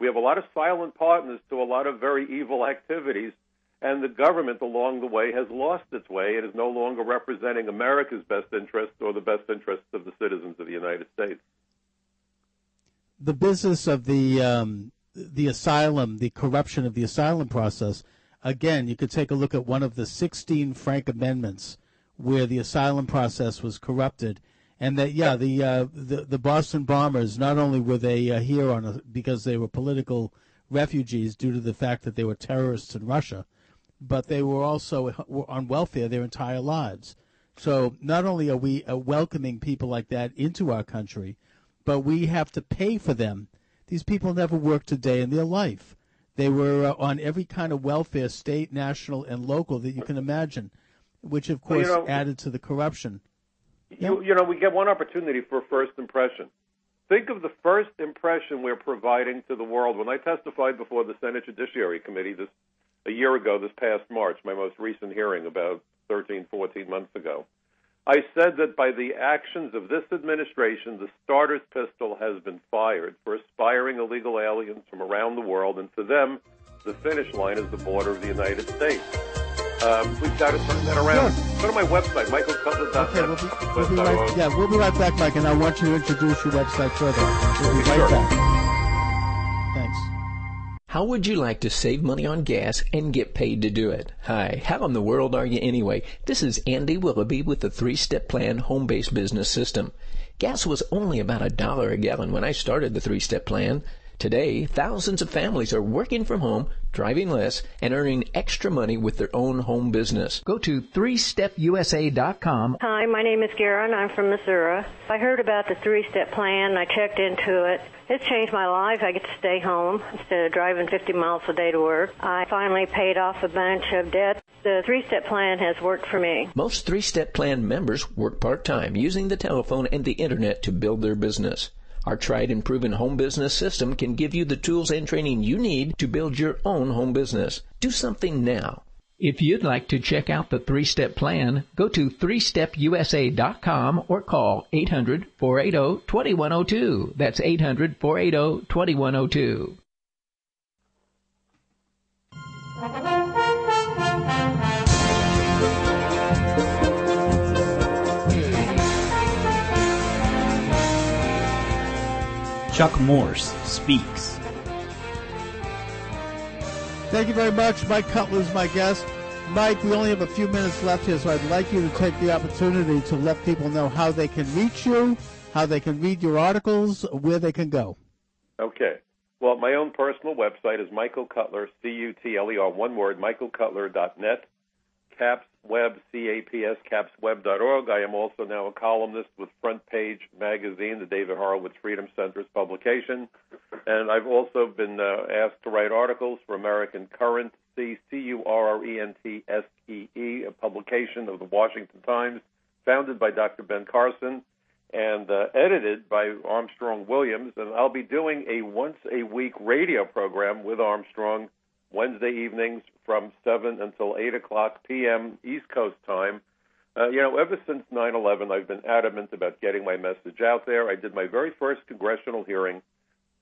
We have a lot of silent partners to a lot of very evil activities, and the government along the way has lost its way and is no longer representing America's best interests or the best interests of the citizens of the United States.
the business of the um, the asylum, the corruption of the asylum process. Again, you could take a look at one of the 16 Frank amendments where the asylum process was corrupted, and that yeah, the uh, the, the Boston bombers not only were they uh, here on a, because they were political refugees due to the fact that they were terrorists in Russia, but they were also were on welfare their entire lives. So not only are we uh, welcoming people like that into our country, but we have to pay for them. These people never worked a day in their life. They were uh, on every kind of welfare, state, national, and local that you can imagine, which of
Well, you
course
know-
added to the corruption.
You, you know, we get one opportunity for a first impression. Think of the first impression we're providing to the world. When I testified before the Senate Judiciary Committee this a year ago, this past March, my most recent hearing about 13, 14 months ago, I said that by the actions of this administration, the starter's pistol has been fired for aspiring illegal aliens from around the world, and for them, the finish line is the border of the United States. Um, we've got to turn that around. Go to my website, michaelcutler.net.
Okay, we'll be, we'll be right, yeah, we'll be right back, Mike, and I want you to introduce your website further. We'll be right
Sure.
back. Thanks.
How would you like to save money on gas and get paid to do it? Hi, how in the world are you anyway? This is Andy Willoughby with the Three Step Plan Home Based Business System. Gas was only about a dollar a gallon when I started the Three Step Plan. Today, thousands of families are working from home, driving less, and earning extra money with their own home business. Go to 3stepusa.com
Hi, my name is Garen. I'm from Missouri. I heard about the three step plan. I checked into it. It's changed my life. I get to stay home instead of driving 50 miles a day to work. I finally paid off a bunch of debt. The three step plan has worked for me.
Most three step plan members work part time using the telephone and the internet to build their business. Our tried and proven home business system can give you the tools and training you need to build your own home business. Do something now. If you'd like to check out the three step plan, go to 3stepusa.com or call 800 480 2102. That's 800 480 2102.
Chuck Morse speaks.
Thank you very much. Mike Cutler is my guest. Mike, we only have a few minutes left here, so I'd like you to take the opportunity to let people know how they can reach you, how they can read your articles, where they can go.
Okay. Well, my own personal website is Michael Cutler, C U T L E R, one word, michaelcutler.net. Caps Web, capsweb.org. I am also now a columnist with Front Page Magazine, the David Horowitz Freedom Center's publication. And I've also been uh, asked to write articles for American Current, C C U R R E N T S E E, a publication of the Washington Times, founded by Dr. Ben Carson and uh, edited by Armstrong Williams. And I'll be doing a once a week radio program with Armstrong Wednesday evenings from 7 until 8 o'clock p.m. East Coast time. Uh, you know, ever since 9 11, I've been adamant about getting my message out there. I did my very first congressional hearing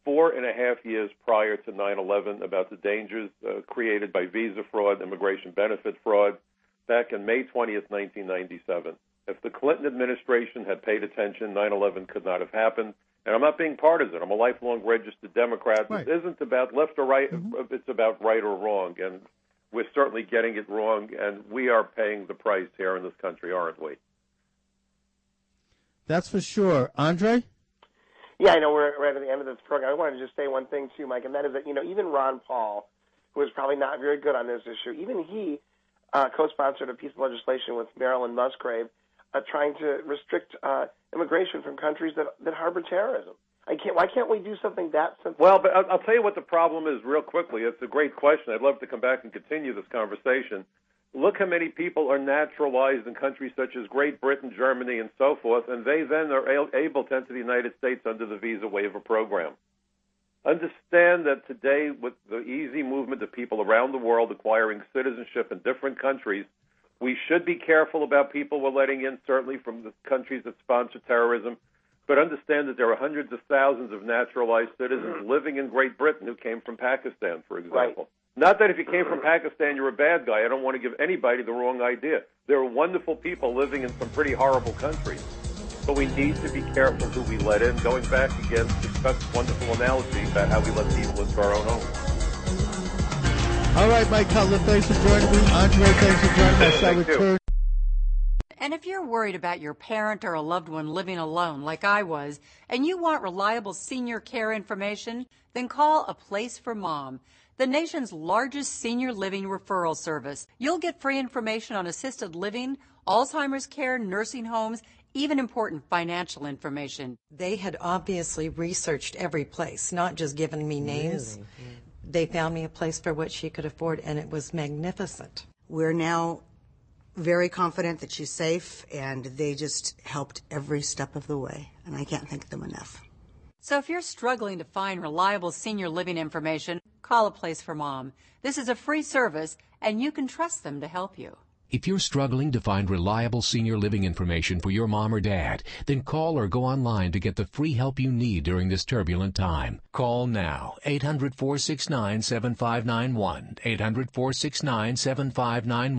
four and a half years prior to 9 11 about the dangers uh, created by visa fraud, immigration benefit fraud, back in May 20th, 1997. If the Clinton administration had paid attention, 9 11 could not have happened. And I'm not being partisan. I'm a lifelong registered Democrat.
Right.
This isn't about left or right, it's about right or wrong. And we're certainly getting it wrong, and we are paying the price here in this country, aren't we?
That's for sure. Andre?
Yeah, I know we're right at the end of this program. I wanted to just say one thing too, Mike, and that is that you know even Ron Paul, who is probably not very good on this issue, even he uh, co-sponsored a piece of legislation with Marilyn Musgrave, uh, trying to restrict uh, immigration from countries that that harbor terrorism. I can't. Why can't we do something that simple?
Well, but I'll, tell you what the problem is real quickly. It's a great question. I'd love to come back and continue this conversation. Look how many people are naturalized in countries such as Great Britain, Germany, and so forth, and they then are able to enter the United States under the visa waiver program. Understand that today, with the easy movement of people around the world acquiring citizenship in different countries, we should be careful about people we're letting in, certainly from the countries that sponsor terrorism. But understand that there are hundreds of thousands of naturalized citizens living in Great Britain who came from Pakistan, for example. Not that if you came from Pakistan, you're a bad guy. I don't want to give anybody the wrong idea. There are wonderful people living in some pretty horrible countries. But we need to be careful who we let in. Going back again to Chuck's wonderful analogy about how we let people into our own homes.
All right, Mike Cutler, thanks for joining me. Andre, thanks for joining us. I
Thank you.
return.
And if you're worried about your parent or a loved one living alone, like I was, and you want reliable senior care information, then call A Place for Mom, the nation's largest senior living referral service. You'll get free information on assisted living, Alzheimer's care, nursing homes, even important financial information.
They had obviously researched every place, not just given me names. Mm. They found me a place for what she could afford, and it was magnificent.
We're now very confident that she's safe, and they just helped every step of the way, and I can't thank them enough.
So if you're struggling to find reliable senior living information, call A Place for Mom. This is a free service, and you can trust them to help you.
If you're struggling to find reliable senior living information for your mom or dad, then call or go online to get the free help you need during this turbulent time. Call now 800 469